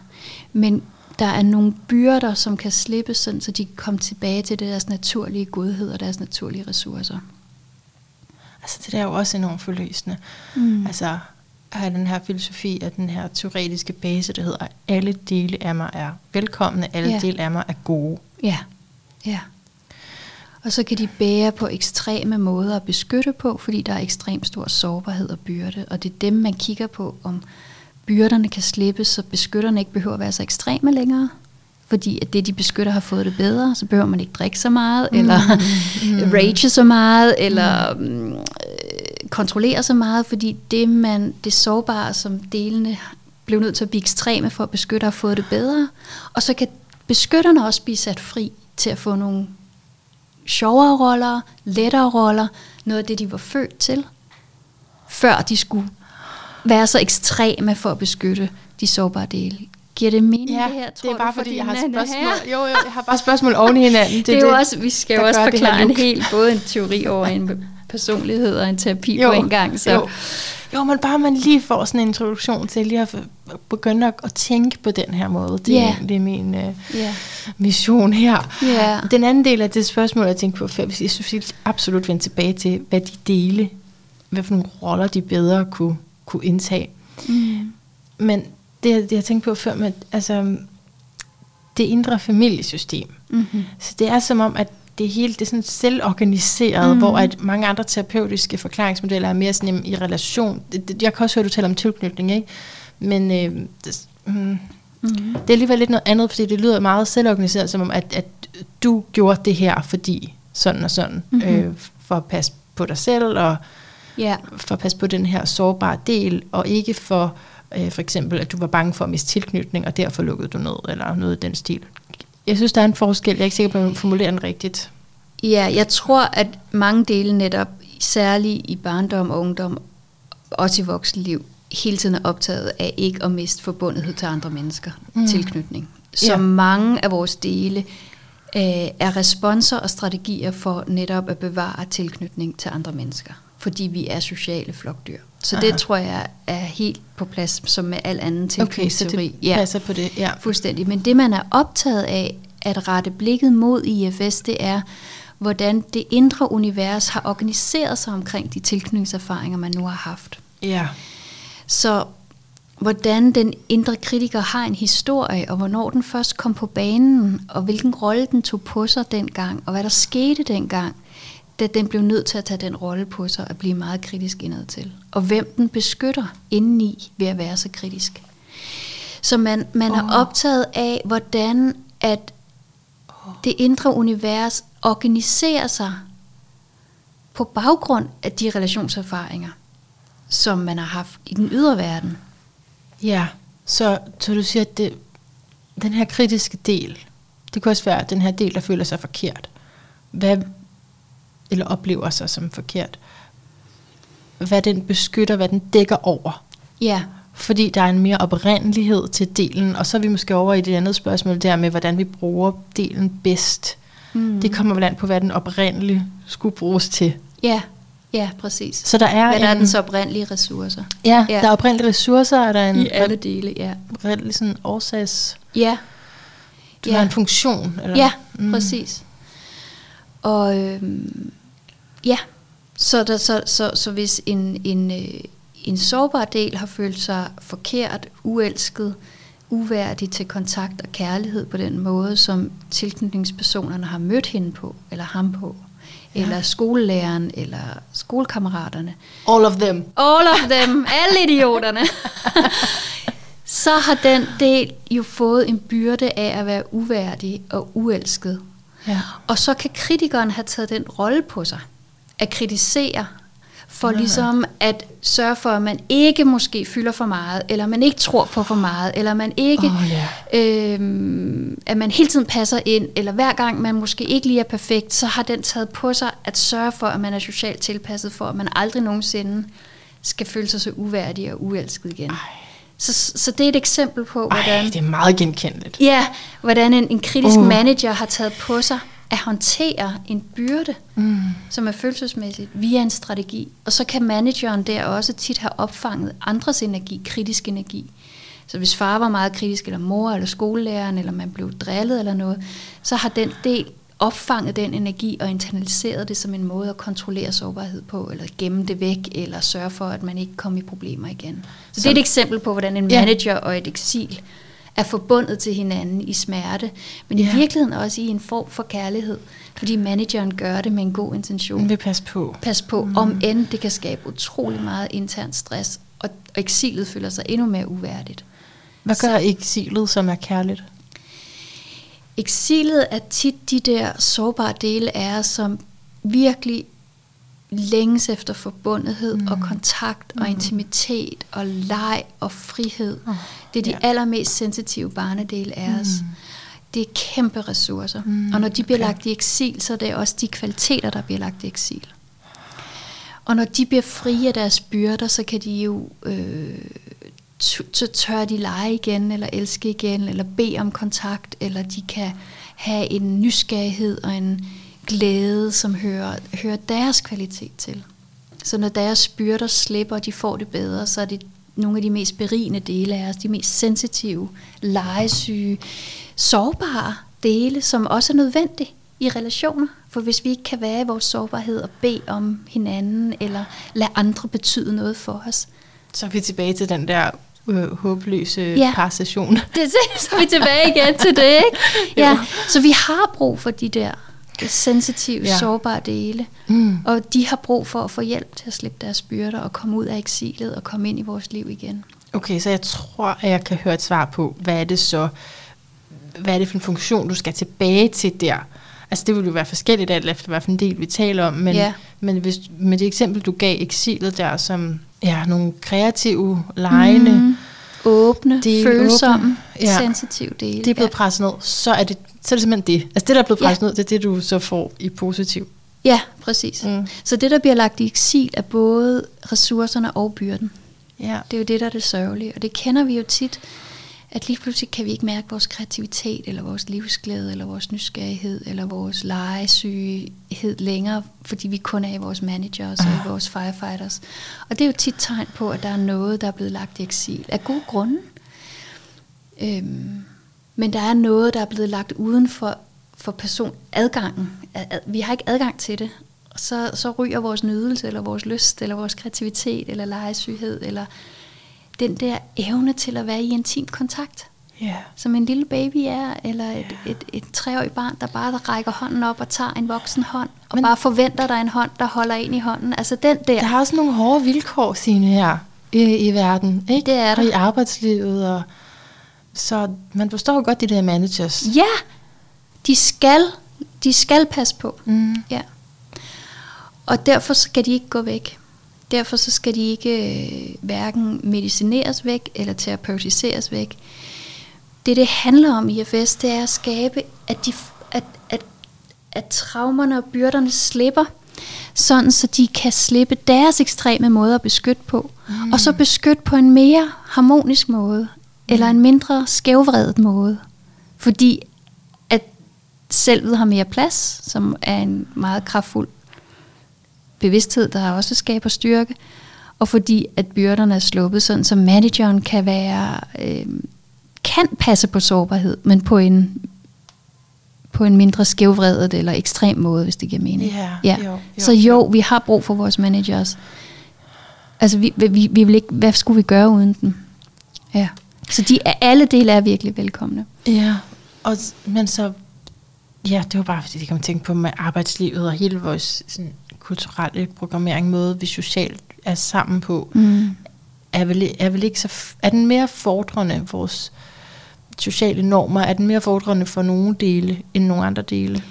Men der er nogle byrder, som kan slippe, sådan, så de kan komme tilbage til deres naturlige godhed og deres naturlige ressourcer. Altså det der er jo også enormt forløsende. Mm. Altså at have den her filosofi af den her teoretiske base, der hedder, at alle dele af mig er velkomne, alle ja. dele af mig er gode. Ja, ja. Og så kan de bære på ekstreme måder at beskytte på, fordi der er ekstremt stor sårbarhed og byrde. Og det er dem, man kigger på, om byrderne kan slippes, så beskytterne ikke behøver at være så ekstreme længere. Fordi at det, de beskytter, har fået det bedre, så behøver man ikke drikke så meget, mm. eller mm. rage så meget, eller mm. mm kontrollere så meget, fordi det, man, det sårbare, som delene blev nødt til at blive ekstreme for at beskytte, har fået det bedre. Og så kan beskytterne også blive sat fri til at få nogle sjovere roller, lettere roller, noget af det, de var født til, før de skulle være så ekstreme for at beskytte de sårbare dele. Giver det mening ja, det her, tror det er bare du, fordi, jeg har spørgsmål. Jo, jo, jeg har bare spørgsmål oven i hinanden. Det, det er det, jo også, vi skal jo også forklare en helt, både en teori over en personlighed og en terapi jo, på en gang. Så. Jo. jo, men bare man lige får sådan en introduktion til lige at begynde at, at tænke på den her måde. Det, yeah. det er min uh, yeah. mission her. Yeah. Den anden del af det spørgsmål, jeg tænkte på, jeg synes absolut vende tilbage til, hvad de dele, hvad for nogle roller de bedre kunne, kunne indtage. Mm. Men det, det jeg tænkte på før med, altså, det indre familiesystem. Mm-hmm. Så det er som om, at det hele det er sådan selvorganiseret, mm. hvor at mange andre terapeutiske forklaringsmodeller er mere sådan i relation. Jeg kan også høre, du taler om tilknytning, ikke? Men øh, det, mm, mm. det er alligevel lidt noget andet, fordi det lyder meget selvorganiseret, som om, at, at du gjorde det her, fordi sådan og sådan, mm-hmm. øh, for at passe på dig selv, og yeah. for at passe på den her sårbare del, og ikke for øh, for eksempel, at du var bange for at miste tilknytning, og derfor lukkede du ned, eller noget i den stil. Jeg synes, der er en forskel. Jeg er ikke sikker på, at man formulerer den rigtigt. Ja, jeg tror, at mange dele netop, særligt i barndom og ungdom, også i voksenliv, hele tiden er optaget af ikke at miste forbundethed til andre mennesker, mm. tilknytning. Så ja. mange af vores dele øh, er responser og strategier for netop at bevare tilknytning til andre mennesker, fordi vi er sociale flokdyr. Så Aha. det tror jeg er helt på plads, som med al anden tilknytningsteori. Okay, så det passer ja, på det, ja. Fuldstændig. Men det, man er optaget af at rette blikket mod IFS, det er, hvordan det indre univers har organiseret sig omkring de tilknytningserfaringer, man nu har haft. Ja. Så hvordan den indre kritiker har en historie, og hvornår den først kom på banen, og hvilken rolle den tog på sig dengang, og hvad der skete dengang, da den blev nødt til at tage den rolle på sig og blive meget kritisk indad til. Og hvem den beskytter indeni ved at være så kritisk. Så man, man oh. er optaget af, hvordan at det indre univers organiserer sig på baggrund af de relationserfaringer, som man har haft i den ydre verden. Ja, så, så du siger, at det, den her kritiske del, det kan også være den her del, der føler sig forkert. Hvad, eller oplever sig som forkert. Hvad den beskytter, hvad den dækker over. Ja. Fordi der er en mere oprindelighed til delen, og så er vi måske over i det andet spørgsmål der med, hvordan vi bruger delen bedst. Mm. Det kommer vel an på, hvad den oprindelige skulle bruges til. Ja, ja, præcis. Så der er hvad en, der er dens oprindelige ressourcer? Ja, Ja. der er oprindelige ressourcer, og der er en I alle dele, ja. oprindelig sådan årsags... Ja, Du Ja. har en funktion. Eller? ja, mm. præcis. Og øhm, ja, så, der, så, så, så hvis en, en, øh, en sårbar del har følt sig forkert, uelsket, uværdig til kontakt og kærlighed på den måde, som tilknytningspersonerne har mødt hende på, eller ham på, Ja. ja. eller skolelæreren, eller skolekammeraterne, All of them. All of them, alle idioterne. så har den del jo fået en byrde af at være uværdig og uelsket. Ja. Og så kan kritikeren have taget den rolle på sig, at kritisere, for Ja. ligesom at sørge for, at man ikke måske fylder for meget, eller man ikke tror på for meget, eller man ikke, Åh, ja. øhm, at man hele tiden passer ind, eller hver gang man måske ikke lige er perfekt, så har den taget på sig at sørge for, at man er socialt tilpasset, for at man aldrig nogensinde skal føle sig så uværdig og uelsket igen. Ej. Så, så det er et eksempel på, Ej, hvordan... det er meget genkendeligt. Ja, hvordan en, en kritisk uh. manager har taget på sig at håndtere en byrde, Mm. som er følelsesmæssigt, via en strategi. Og så kan manageren der også tit have opfanget andres energi, kritisk energi. Så hvis far var meget kritisk, eller mor, eller skolelæreren, eller man blev drillet eller noget, så har den del opfanget den energi og internaliseret det som en måde at kontrollere sårbarhed på, eller gemme det væk, eller sørge for, at man ikke kommer i problemer igen. Så det er et eksempel på, hvordan en Ja. manager og et eksil er forbundet til hinanden i smerte, men Ja. i virkeligheden også i en form for kærlighed, fordi manageren gør det med en god intention. Vil passe på. Pas på, mm. om end det kan skabe utrolig meget intern stress, og eksilet føler sig endnu mere uværdigt. Hvad gør eksilet, som er kærligt? Eksilet er tit de der sårbare dele af os, som virkelig længes efter forbundethed mm. og kontakt og intimitet og leg og frihed. Åh, Det er de ja. allermest sensitive barnedele af os. Mm. Det er kæmpe ressourcer. Mm, Og når de bliver okay. lagt i eksil, så er det også de kvaliteter, der bliver lagt i eksil. Og når de bliver frie af deres byrder, så kan de jo øh, så tør de lege igen, eller elske igen, eller bede om kontakt, eller de kan have en nysgerrighed og en glæde, som hører, hører deres kvalitet til. Så når deres byrder slipper, og de får det bedre, så er det nogle af de mest berigende dele af os, de mest sensitive, legesyge, sårbare dele, som også er nødvendige i relationer. For hvis vi ikke kan være i vores sårbarhed og bede om hinanden, eller lade andre betyde noget for os, Så er vi tilbage til den der øh, håbløse Ja. parsession. det, så er vi tilbage igen til det, ikke? Ja, så vi har brug for de der sensitive, Ja. sårbare dele. Mm. Og de har brug for at få hjælp til at slippe deres byrder og komme ud af eksilet og komme ind i vores liv igen. Okay, så jeg tror, at jeg kan høre et svar på, hvad er det så, hvad er det for en funktion, du skal tilbage til der? Altså det vil jo være forskelligt alt efter, hvad for en del vi taler om, men, Ja. men hvis, med det eksempel, du gav eksilet der, som ja, nogle kreative, lejende, mm. Åbne, Det følsomme, åbne. Ja. sensitive dele. det er blevet presset ned, så er det, så er det simpelthen det. Altså det, der er blevet Ja. presset ned, det er det, du så får i positiv. Ja, præcis. Mm. Så det, der bliver lagt i eksil, er både ressourcerne og byrden. Ja. Det er jo det, der er det sørgelige. Og det kender vi jo tit, at lige pludselig kan vi ikke mærke vores kreativitet, eller vores livsglæde, eller vores nysgerrighed, eller vores legesyghed længere, fordi vi kun er i vores managers og i vores firefighters. Og det er jo tit tegn på, at der er noget, der er blevet lagt i eksil. Af gode grunde. Øhm, men der er noget, der er blevet lagt uden for, for person adgangen. Ad- ad- Vi har ikke adgang til det. Så, så ryger vores nydelse, eller vores lyst, eller vores kreativitet, eller legesyghed, eller den der evne til at være i intim kontakt. Ja. Som en lille baby er, eller et, et, et treårigt barn, der bare rækker hånden op og tager en voksen hånd, og Men- bare forventer, der er en hånd, der holder ind i hånden. Altså den der. Der er også nogle hårde vilkår, sine her i, i verden, ikke? Det er der. Og i arbejdslivet, og så man forstår godt de der managers. Ja, de skal, de skal passe på. Mm. Ja. Og derfor skal de ikke gå væk. Derfor så skal de ikke øh, hverken medicineres væk eller terapeutiseres væk. Det, det handler om i IFS, det er at skabe, at, de, at, at, at traumerne og byrderne slipper, sådan så de kan slippe deres ekstreme måde at beskytte på, mm. og så beskytte på en mere harmonisk måde, eller en mindre skævvredet måde. Fordi at selvet har mere plads, som er en meget kraftfuld bevidsthed, der også skaber styrke, og fordi at byrderne er sluppet, sådan så manageren kan være øh, kan passe på sårbarhed, men på en på en mindre skævvredet eller ekstrem måde, hvis det giver mening. Ja, ja. jo, jo, så jo, vi har brug for vores managers. Altså, vi, vi, vi vil ikke, hvad skulle vi gøre uden dem? Ja. Så de, alle dele er virkelig velkomne. Ja, og, men så, ja, det var bare fordi, jeg kom tænke på med arbejdslivet og hele vores sådan, kulturelle programmering, måde vi socialt er sammen på, mm. er, vel, er vel ikke så, er den mere fordrende, vores sociale normer, er den mere fordrende for nogle dele, end nogle andre dele?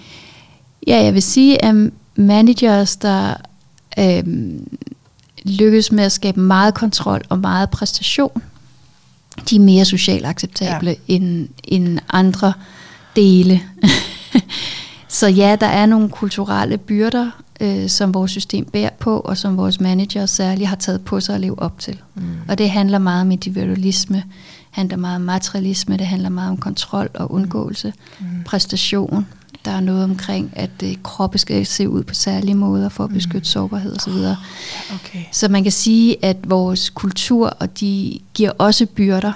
Ja, jeg vil sige, at managers, der øhm, lykkes med at skabe meget kontrol og meget præstation, de er mere socialt acceptable ja. end, end andre dele. Så ja, der er nogle kulturelle byrder, øh, som vores system bærer på, og som vores manager særligt har taget på sig at leve op til. Mm. Og det handler meget om individualisme, handler meget om materialisme, det handler meget om kontrol og undgåelse, mm. præstation. Der er noget omkring, at øh, kroppen skal se ud på særlige måder for at beskytte mm. sårbarhed osv. Okay. Så man kan sige, at vores kultur, og de giver også byrder,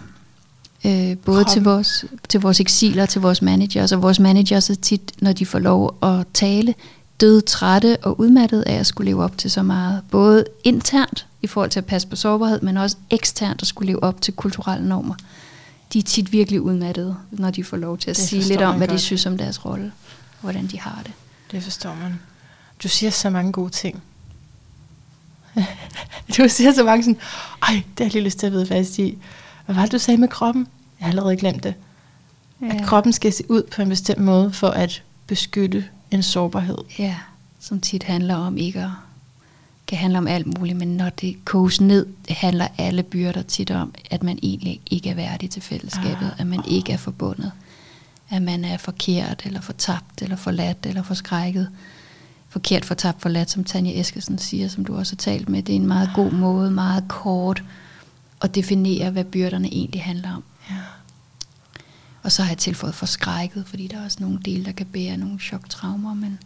øh, både til vores, til vores eksiler og til vores managers. Og vores managers er tit, når de får lov at tale, døde trætte og udmattet af at skulle leve op til så meget. Både internt i forhold til at passe på sårbarhed, men også eksternt at skulle leve op til kulturelle normer. De er tit virkelig udmattede, når de får lov til at det sige lidt om, hvad godt. de synes om deres rolle, og hvordan de har det. Det forstår man. Du siger så mange gode ting. du siger så mange sådan, ej, det har jeg lige lyst til at vide fast i. Hvad var det, du sagde med kroppen? Jeg har allerede glemt det. Ja. At kroppen skal se ud på en bestemt måde for at beskytte en sårbarhed. Ja, som tit handler om ikke at kan handle om alt muligt, men når det koges ned, det handler alle byrder tit om, at man egentlig ikke er værdig til fællesskabet, ah. at man ikke er forbundet, at man er forkert, eller fortabt, eller forladt, eller forskrækket. Forkert, fortabt, forladt, som Tanja Eskesen siger, som du også har talt med. Det er en meget god måde, meget kort, at definere, hvad byrderne egentlig handler om. Ja. Og så har jeg tilføjet forskrækket, fordi der er også nogle dele, der kan bære nogle choktraumer, men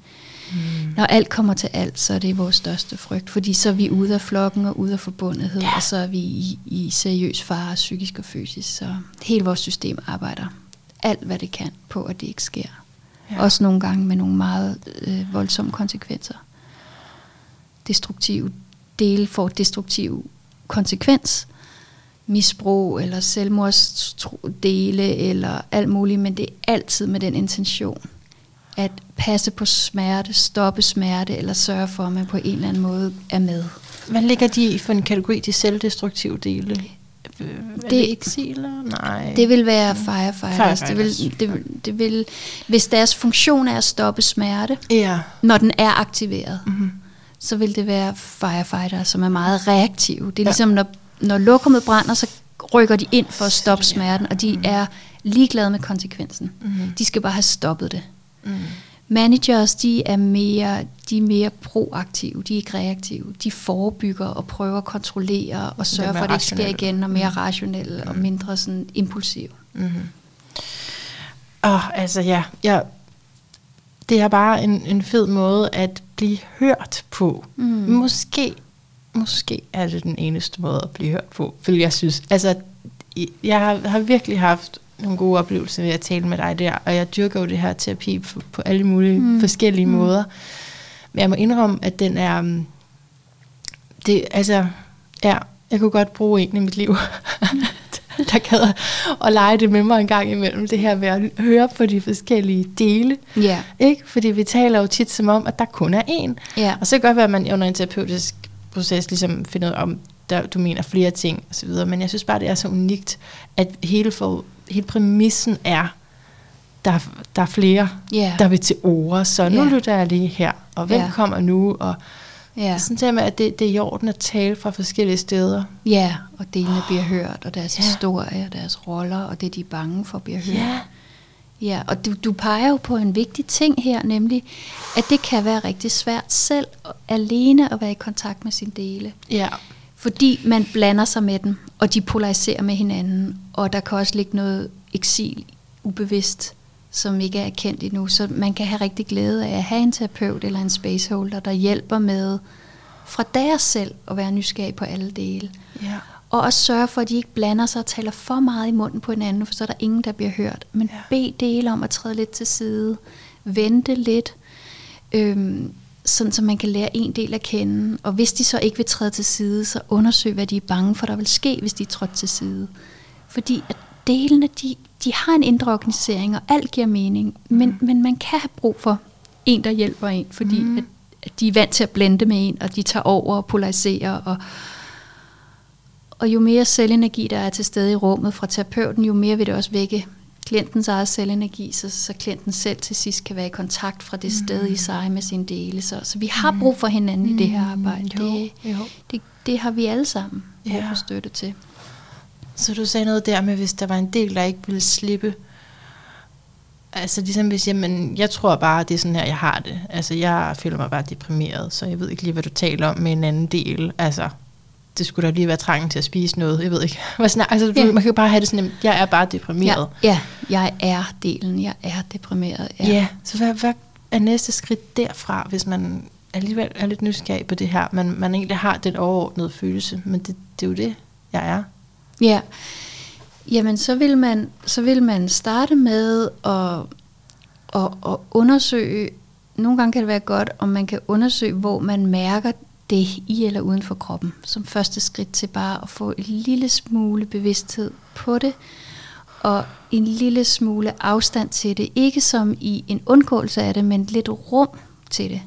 mm. når alt kommer til alt, så er det vores største frygt, fordi så er vi ude af flokken og ude af forbundethed, ja. og så er vi i, i seriøs fare, psykisk og fysisk, så hele vores system arbejder alt, hvad det kan på, at det ikke sker. Ja. Også nogle gange med nogle meget øh, voldsomme konsekvenser. Destruktive dele får destruktiv konsekvens, misbrug eller selvmordsdele eller alt muligt, men det er altid med den intention at passe på smerte, stoppe smerte eller sørge for, at man på en eller anden måde er med. Hvad ligger de i for en kategori, de selvdestruktive dele? det, det eksiler? Nej. Det vil være firefighters. Det vil, det, vil, det vil, hvis deres funktion er at stoppe smerte, ja. når den er aktiveret, mm-hmm. så vil det være firefighters, som er meget reaktive. Det er ja. ligesom, når når lokummet brænder, så rykker de ind for at stoppe smerten, og de er ligeglade med konsekvensen. Mm. De skal bare have stoppet det. Mm. Managers, de er mere, de er mere proaktive, de er ikke reaktive. De forebygger og prøver at kontrollere og sørge for, at det ikke sker igen, og mere mm. rationelle mm. og mindre sådan impulsive. Mm. Oh, altså ja, ja, det er bare en, en fed måde at blive hørt på. Mm. Måske måske er det den eneste måde at blive hørt på, for jeg synes, altså, jeg har, har virkelig haft nogle gode oplevelser ved at tale med dig der, og jeg dyrker jo det her terapi på, på alle mulige mm. forskellige mm. måder. Men jeg må indrømme, at den er, mm, det, altså, ja, jeg kunne godt bruge en i mit liv, der gad at lege det med mig en gang imellem, det her ved at høre på de forskellige dele. Yeah. Ikke? Fordi vi taler jo tit som om, at der kun er én. Yeah. Og så kan det godt være, at man under en terapeutisk proces ligesom finde ud af, om der, du mener flere ting osv., men jeg synes bare, det er så unikt, at hele, for, hele præmissen er, der, der er flere, yeah. der vil til ord, så nu yeah. lytter jeg lige her, og hvem yeah. kommer nu, og yeah. sådan til med, at det, det er i orden at tale fra forskellige steder. Ja, og delene oh. bliver hørt, og deres yeah. historie, deres roller, og det de er bange for bliver hørt. Yeah. Ja, og du, du peger jo på en vigtig ting her, nemlig, at det kan være rigtig svært selv alene at være i kontakt med sine dele. Ja. Fordi man blander sig med dem, og de polariserer med hinanden, og der kan også ligge noget eksil ubevidst som ikke er kendt endnu. Så man kan have rigtig glæde af at have en terapeut eller en spaceholder, der hjælper med fra deres selv at være nysgerrig på alle dele. Ja. Og også sørge for, at de ikke blander sig og taler for meget i munden på hinanden, for så er der ingen, der bliver hørt. Men Ja. bed dele om at træde lidt til side, vente lidt, øhm, sådan så man kan lære en del at kende. Og hvis de så ikke vil træde til side, så undersøg, hvad de er bange for, der vil ske, hvis de er trådt til side. Fordi at delene, de, de har en indre organisering, og alt giver mening. Men, mm. men man kan have brug for en, der hjælper en, fordi mm. at, at de er vant til at blende med en, og de tager over og polariserer. Og, og jo mere selvenergi, der er til stede i rummet fra terapeuten, jo mere vil det også vække klientens eget selvenergi, så, så klienten selv til sidst kan være i kontakt fra det sted i sig med sine dele. Så, så vi har brug for hinanden i det her arbejde. Jo, Det, jo. det, det har vi alle sammen brug Ja. for støtte til. Så du sagde noget der med, hvis der var en del, der ikke ville slippe. Altså ligesom hvis, jamen, jeg tror bare, det er sådan her, jeg har det. Altså jeg føler mig bare deprimeret, så jeg ved ikke lige, hvad du taler om med en anden del. Altså, det skulle da lige være trangen til at spise noget. Jeg ved ikke. Hvad snak, altså, Ja. ja. Man kan jo bare have det sådan, jamen, jeg er bare deprimeret. Ja, ja, jeg er delen. Jeg er deprimeret. Ja. ja. Så hvad, hvad er næste skridt derfra, hvis man alligevel er lidt nysgerrig på det her? Man, man egentlig har den overordnede følelse, men det, det er jo det, jeg er. Ja. Jamen, så vil man, så vil man starte med at, at, at undersøge, nogle gange kan det være godt, om man kan undersøge, hvor man mærker det i eller uden for kroppen, som første skridt til bare at få en lille smule bevidsthed på det, og en lille smule afstand til det. Ikke som i en undgåelse af det, men lidt rum til det.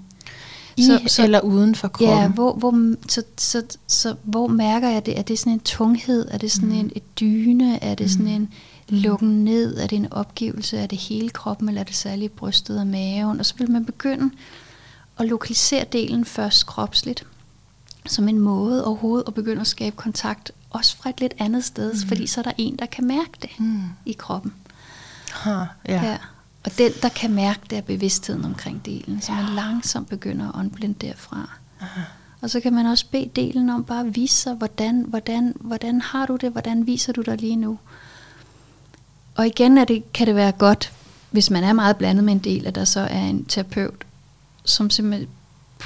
I så, så, eller uden for kroppen. Ja, hvor, hvor, så, så, så, hvor mærker jeg det? Er det sådan en tunghed? Er det sådan mm. en et dyne? Er det sådan en lukken ned? Er det en opgivelse? Er det hele kroppen, eller er det særligt brystet og maven? Og så vil man begynde at lokalisere delen først kropsligt, som en måde overhovedet at begynde at skabe kontakt, også fra et lidt andet sted, mm. fordi så er der en, der kan mærke det Mm. i kroppen. Ha, ja. Ja. Og den, der kan mærke det, er bevidstheden omkring delen, så man langsomt begynder at åndblinde derfra. Aha. Og så kan man også bede delen om bare at vise sig, hvordan, hvordan, hvordan har du det, hvordan viser du dig lige nu. Og igen er det, kan det være godt, hvis man er meget blandet med en del, at der så er en terapeut, som simpelthen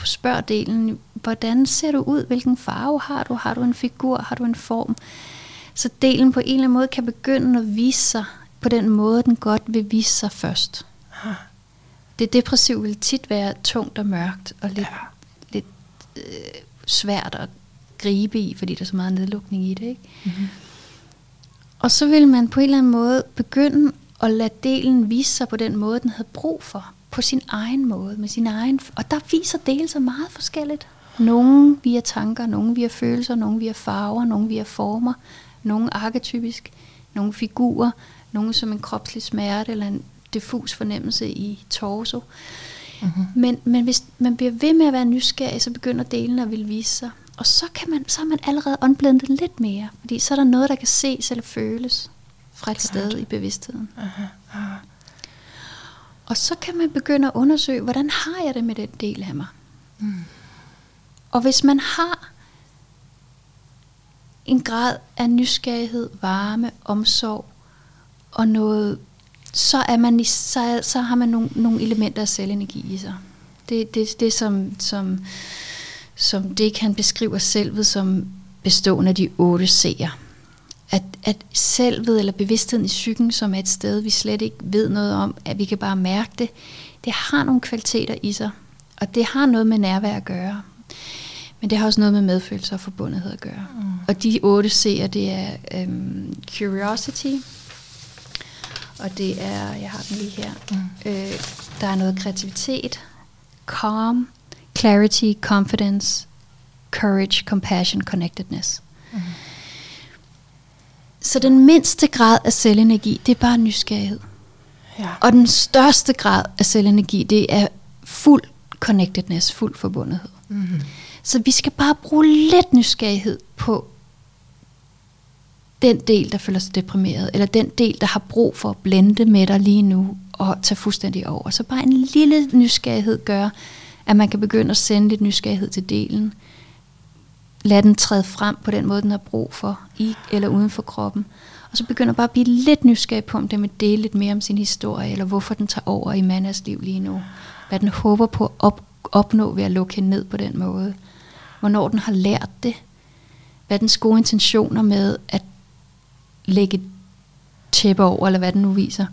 spørger delen, hvordan ser du ud, hvilken farve har du, har du en figur, har du en form. Så delen på en eller anden måde kan begynde at vise sig på den måde, den godt vil vise sig først. Ha. Det depressive vil tit være tungt og mørkt og lidt, ja. lidt øh, svært at gribe i, fordi der er så meget nedlukning i det. Ikke? Mm-hmm. Og så vil man på en eller anden måde begynde at lade delen vise sig på den måde, den havde brug for. På sin egen måde, med sin egen... Og der viser dele sig meget forskelligt. Nogle via tanker, nogle via følelser, nogle via farver, nogle via former, nogle arketypisk, nogle figurer, nogle som en kropslig smerte eller en diffus fornemmelse i torso. Mm-hmm. Men, men hvis man bliver ved med at være nysgerrig, så begynder delen at vil vise sig. Og så, kan man, så er man allerede unblendet lidt mere, fordi så er der noget, der kan ses eller føles fra et Klart. sted i bevidstheden. Aha. Aha. Og så kan man begynde at undersøge, hvordan har jeg det med den del af mig? Mm. Og hvis man har en grad af nysgerrighed, varme, omsorg og noget, så, er man så, er, så har man nogle, nogle elementer af selvenergi i sig. Det, det, det som, som, som det kan beskriver selvet som bestående af de otte C'er. At, at selvet eller bevidstheden i psyken, som er et sted, vi slet ikke ved noget om, at vi kan bare mærke det, det har nogle kvaliteter i sig. Og det har noget med nærvær at gøre. Men det har også noget med medfølelse og forbundethed at gøre. Mm. Og de otte C'er, det er øhm, curiosity, og det er, jeg har den lige her, Mm. øh, der er noget kreativitet, calm, clarity, confidence, courage, compassion, connectedness. Mm. Så den mindste grad af selvenergi, det er bare nysgerrighed. Ja. Og den største grad af selvenergi, det er fuld connectedness, fuld forbundethed. Mm. Så vi skal bare bruge lidt nysgerrighed på den del, der føler sig deprimeret, eller den del, der har brug for at blende med dig lige nu og tage fuldstændig over. Så bare en lille nysgerrighed gør, at man kan begynde at sende lidt nysgerrighed til delen. Lad den træde frem på den måde, den har brug for, i eller uden for kroppen. Og så begynder bare at blive lidt nysgerrig på, om det vil dele lidt mere om sin historie, eller hvorfor den tager over i Mannas liv lige nu. Hvad den håber på at op, opnå ved at lukke hende ned på den måde. Hvornår den har lært det. Hvad dens gode intentioner med at lægge tæppe over, eller hvad den nu viser.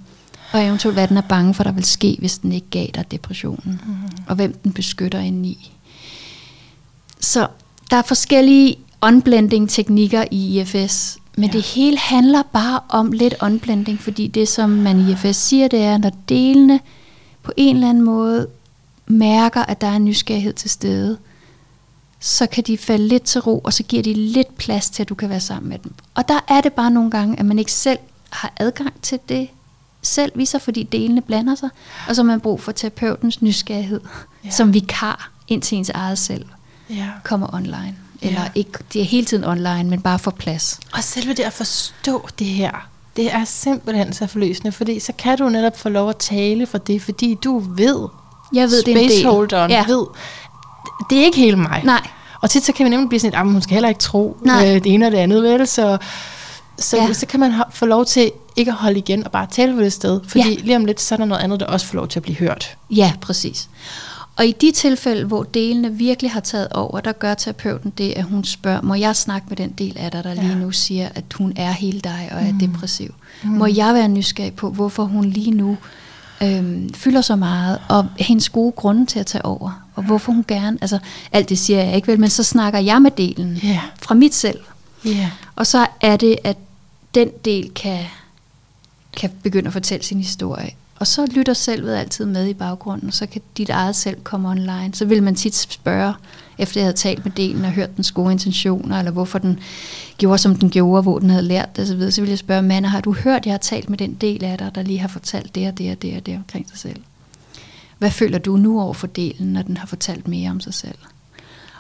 Og eventuelt, hvad den er bange for, der vil ske, hvis den ikke gav dig depressionen. Mm. Og hvem den beskytter indeni. Så der er forskellige unblending teknikker i IFS, men ja. det hele handler bare om lidt unblending, fordi det, som man i IFS siger, det er, når delene på en eller anden måde mærker, at der er en nysgerrighed til stede, så kan de falde lidt til ro, og så giver de lidt plads til, at du kan være sammen med dem. Og der er det bare nogle gange, at man ikke selv har adgang til det selv viser, fordi delene blander sig, og så har man brug for terapeutens nysgerrighed, ja. som vikar ind til ens eget selv, ja. kommer online. Eller ja. ikke, det er hele tiden online, men bare for plads. Og selve det at forstå det her, det er simpelthen så forløsende, fordi så kan du netop få lov at tale for det, fordi du ved, jeg ved, det er spaceholderen ja. ved, det er ikke hele mig. Nej. Og tit så kan vi nemlig blive sådan, at hun skal heller ikke tro Nej. Øh, det ene og det andet, vel? Så, så, ja. så kan man få lov til ikke at holde igen og bare tale på det sted, fordi ja. lige om lidt, så er der noget andet, der også får lov til at blive hørt. Ja, præcis. Og i de tilfælde, hvor delene virkelig har taget over, der gør terapeuten det, at hun spørger, må jeg snakke med den del af dig, der ja. lige nu siger, at hun er hele dig og er mm. depressiv? Mm. Må jeg være nysgerrig på, hvorfor hun lige nu øhm, fylder så meget, og hendes gode grunde til at tage over, og hvorfor hun gerne, altså alt det siger jeg ikke vel, men så snakker jeg med delen yeah. fra mit selv. Yeah. Og så er det, at den del kan, kan begynde at fortælle sin historie. Og så lytter selvet altid med i baggrunden, så kan dit eget selv komme online. Så vil man tit spørge, efter jeg havde talt med delen og hørt dens gode intentioner, eller hvorfor den gjorde, som den gjorde, hvor den havde lært det osv., så vil jeg spørge, Manna, har du hørt, jeg har talt med den del af dig, der lige har fortalt det og det og det og det omkring sig selv? Hvad føler du nu over for delen, når den har fortalt mere om sig selv?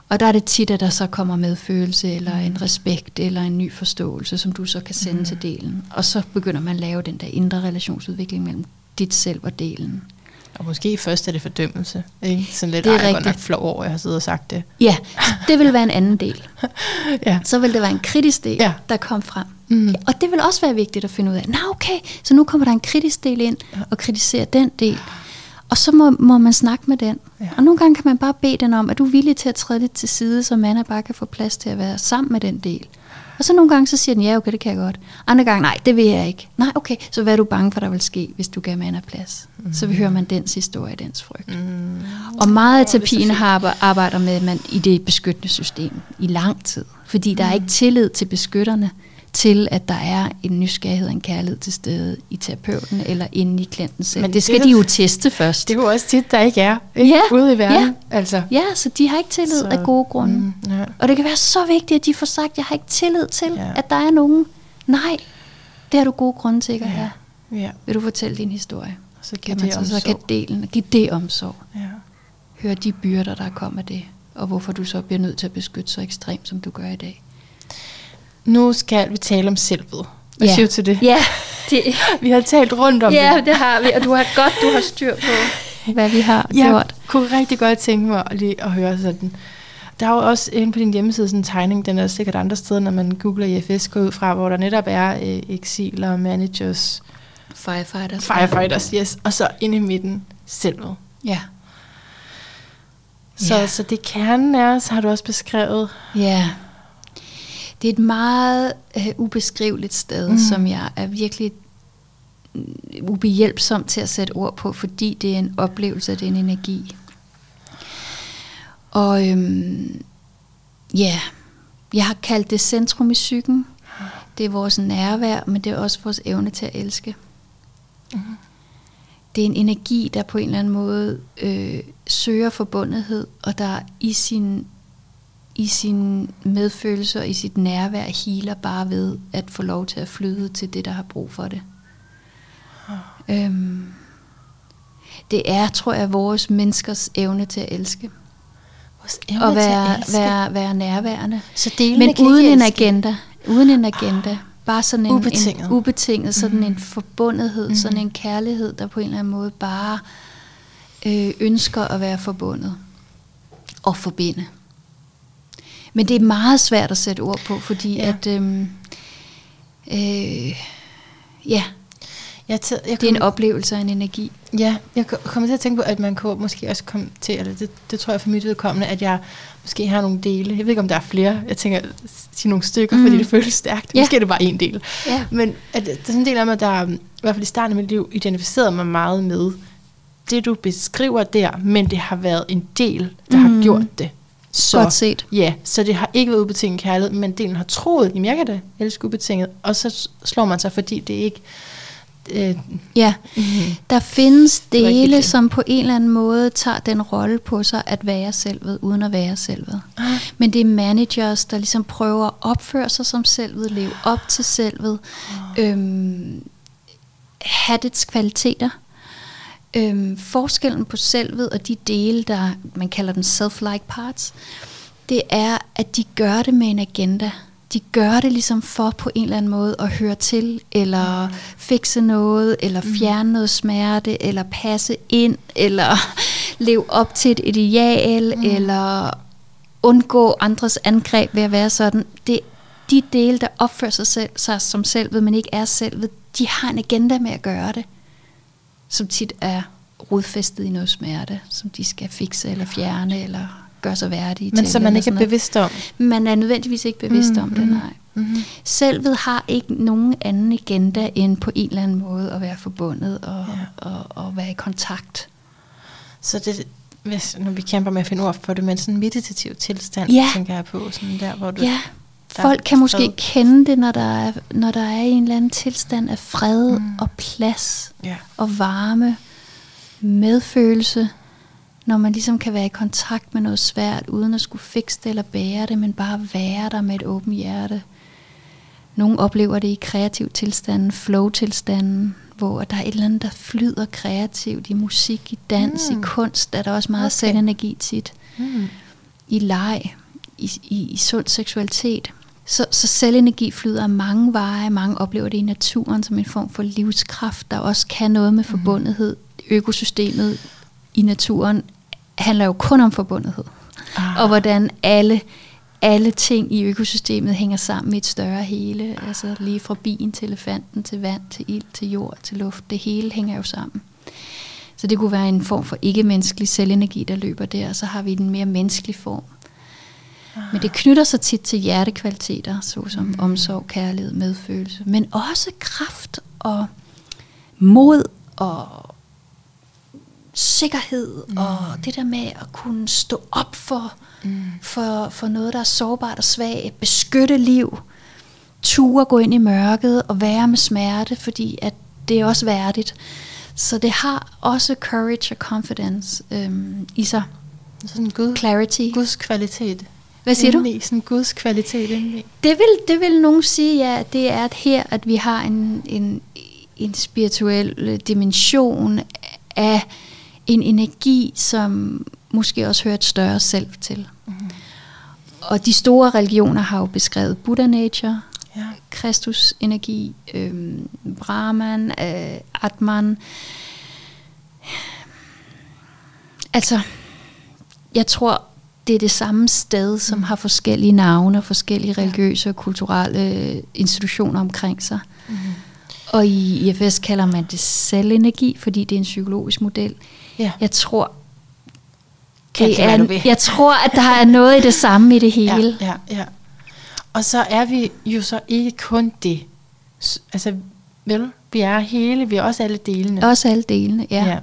Og der er det tit, at der så kommer med følelse, eller en respekt, eller en ny forståelse, som du så kan sende mm. til delen. Og så begynder man at lave den der indre relationsudvikling mellem dit selv og delen. Og måske først er det fordømmelse. Ikke? Sådan lidt, det er jeg godt nok flov over, at jeg har siddet og sagt det. Ja, det vil være en anden del. ja. Så vil det være en kritisk del, ja. der kom frem. Mm. Ja, og det vil også være vigtigt at finde ud af, nå okay, så nu kommer der en kritisk del ind og kritiserer den del. Og så må, må man snakke med den. Ja. Og nogle gange kan man bare bede den om, at du er villig til at træde lidt til side, så man bare kan få plads til at være sammen med den del. Og så nogle gange så siger den, ja okay, det kan jeg godt. Andre gange, nej, det vil jeg ikke. Nej, okay, så hvad er du bange for, der vil ske, hvis du gav Manna plads? Mm. Så vi hører man dens historie, dens frygt. Mm. Og meget af terapien har arbejder med man i det beskyttende system i lang tid. Fordi der er ikke tillid til beskytterne til, at der er en nysgerrighed og en kærlighed til stede i terapeuten eller inde i klienten selv. Men det skal det, de jo teste først. Det er jo også tit, der ikke er ikke? Ja, ude i verden. Ja. Altså. ja, så de har ikke tillid så, af gode grunde. Mm, ja. Og det kan være så vigtigt, at de får sagt, jeg har ikke tillid til, ja. at der er nogen. Nej, det har du gode grunde til ikke at have. Ja. Vil du fortælle din historie? Så, kan man så, så kan delen, give det omsorg. Ja. Hør de byrder, der kommer af det, og hvorfor du så bliver nødt til at beskytte så ekstremt, som du gør i dag. Nu skal vi tale om selvet. Hvad ja. siger du til det? Ja, det. vi har talt rundt om ja, det. Ja, det har vi, og du har godt, du har styr på, hvad vi har jeg gjort. Jeg kunne rigtig godt tænke mig lige at høre sådan. Der er jo også inde på din hjemmeside sådan en tegning, den er sikkert andre steder, når man googler IFS, går ud fra, hvor der netop er øh, exiler, managers, firefighters. Firefighters, yes. Og så inde i midten, selvet. Ja. Så, ja. så det kernen er, så har du også beskrevet. Ja. Det er et meget uh, ubeskriveligt sted, mm. som jeg er virkelig mm, ubehjælpsom til at sætte ord på, fordi det er en oplevelse, det er en energi. Og øhm, ja, jeg har kaldt det centrum i psyken. Det er vores nærvær, men det er også vores evne til at elske. Mm. Det er en energi, der på en eller anden måde øh, søger forbundethed, og der i sin i sin medfølelse og i sit nærvær healer bare ved at få lov til at flyde til det, der har brug for det. Oh. Øhm, det er, tror jeg, vores menneskers evne til at elske. Vores evne og være, til at. Være, være nærværende. Så Men uden en agenda. Uden en agenda. Oh. Bare sådan en ubetinget, en, ubetinget sådan mm. en forbundethed, mm. sådan en kærlighed, der på en eller anden måde bare øh, ønsker at være forbundet og forbinde. Men det er meget svært at sætte ord på, fordi ja. at øhm, Øh, ja, Jeg, tæ- jeg det er en kom- oplevelse og en energi. Ja, jeg ko- kommer til at tænke på, at man kunne måske også komme til, eller det, det tror jeg for mit vedkommende, at jeg måske har nogle dele. Jeg ved ikke, om der er flere. Jeg tænker at sige nogle stykker, mm. fordi det føles stærkt. Ja. Måske er det bare en del. Ja. Men at, der er sådan en del af mig, der i hvert fald i starten af mit liv identificerede mig meget med det, du beskriver der, men det har været en del, der mm. har gjort det. Så, Godt set. Ja, så det har ikke været ubetinget kærlighed, men delen har troet, jamen jeg kan da elske ubetinget, og så slår man sig, fordi det ikke... Øh, Ja, mm-hmm. der findes dele, det. som på en eller anden måde tager den rolle på sig at være selvet, uden at være selvet. Ah. Men det er managers, der ligesom prøver at opføre sig som selvet, leve op til selvet, øhm, have dets kvaliteter. Øhm, forskellen på selvet og de dele, der man kalder dem self-like parts, det er, at de gør det med en agenda. De gør det ligesom for på en eller anden måde at høre til, eller fikse noget, eller fjerne noget smerte, eller passe ind, eller leve op til et ideal, mm. eller undgå andres angreb ved at være sådan. Det, de dele, der opfører sig, selv, sig som selvet, men ikke er selvet, de har en agenda med at gøre det, som tit er rodfæstet i noget smerte, som de skal fikse eller fjerne, eller gøre sig værdige Men til. som man ikke er bevidst om. Man er nødvendigvis ikke bevidst Mm, om det, mm, nej. Mm-hmm. Selvet har ikke nogen anden agenda end på en eller anden måde at være forbundet og, Ja. og, og være i kontakt. Så det, hvis, når vi kæmper med at finde ord for det, men sådan en meditativ tilstand, Ja. tænker jeg på, sådan der, hvor du... Ja, folk kan måske fred. kende det, når der, er, når der er en eller anden tilstand af fred Mm. og plads Ja. og varme, medfølelse, når man ligesom kan være i kontakt med noget svært, uden at skulle fikse det eller bære det, men bare være der med et åbent hjerte. Nogle oplever det i kreativ tilstanden, flow-tilstanden, hvor der er et eller andet, der flyder kreativt i musik, i dans, Mm. i kunst, er der også meget okay. selvenergi tit Mm. i leg, i, i, i sund seksualitet. Så, så selvenergi flyder mange veje. Mange oplever det i naturen som en form for livskraft, der også kan noget med forbundethed. Økosystemet i naturen handler jo kun om forbundethed. Ah. Og hvordan alle, alle ting i økosystemet hænger sammen i et større hele. Altså lige fra bien til elefanten, til vand, til ild, til jord, til luft. Det hele hænger jo sammen. Så det kunne være en form for ikke-menneskelig selvenergi, der løber der, og så har vi den mere menneskelige form. Men det knytter sig tit til hjertekvaliteter, såsom mm. omsorg, kærlighed, medfølelse, men også kraft og mod og sikkerhed mm. og det der med at kunne stå op for, mm. for, for noget, der er sårbart og svagt, beskytte liv, ture gå ind i mørket og være med smerte, fordi at det er også værdigt. Så det har også courage og confidence øhm, i sig. Sådan Gud, Clarity. Guds kvalitet. Hvad siger du? indeni, Sådan Guds kvalitet indeni. Det vil, det vil nogen sige, ja, det er at her, at vi har en, en, en spirituel øh, dimension af en energi, som måske også hører et større selv til. Mm. Og de store religioner har jo beskrevet Buddha nature, Ja. Kristus energi, øhm, Brahman, øh, Atman. Altså, jeg tror, det er det samme sted, som har forskellige navne og forskellige religiøse og kulturelle øh, institutioner omkring sig. Mm. Og i IFS kalder man det selvenergi, fordi det er en psykologisk model. Ja. Jeg tror, Kald det er, jeg tror, at der er noget i det samme i det hele. Ja, ja, ja. Og så er vi jo så ikke kun det. Altså, vel, vi er hele, vi er også alle delene. Også alle delene, ja. ja.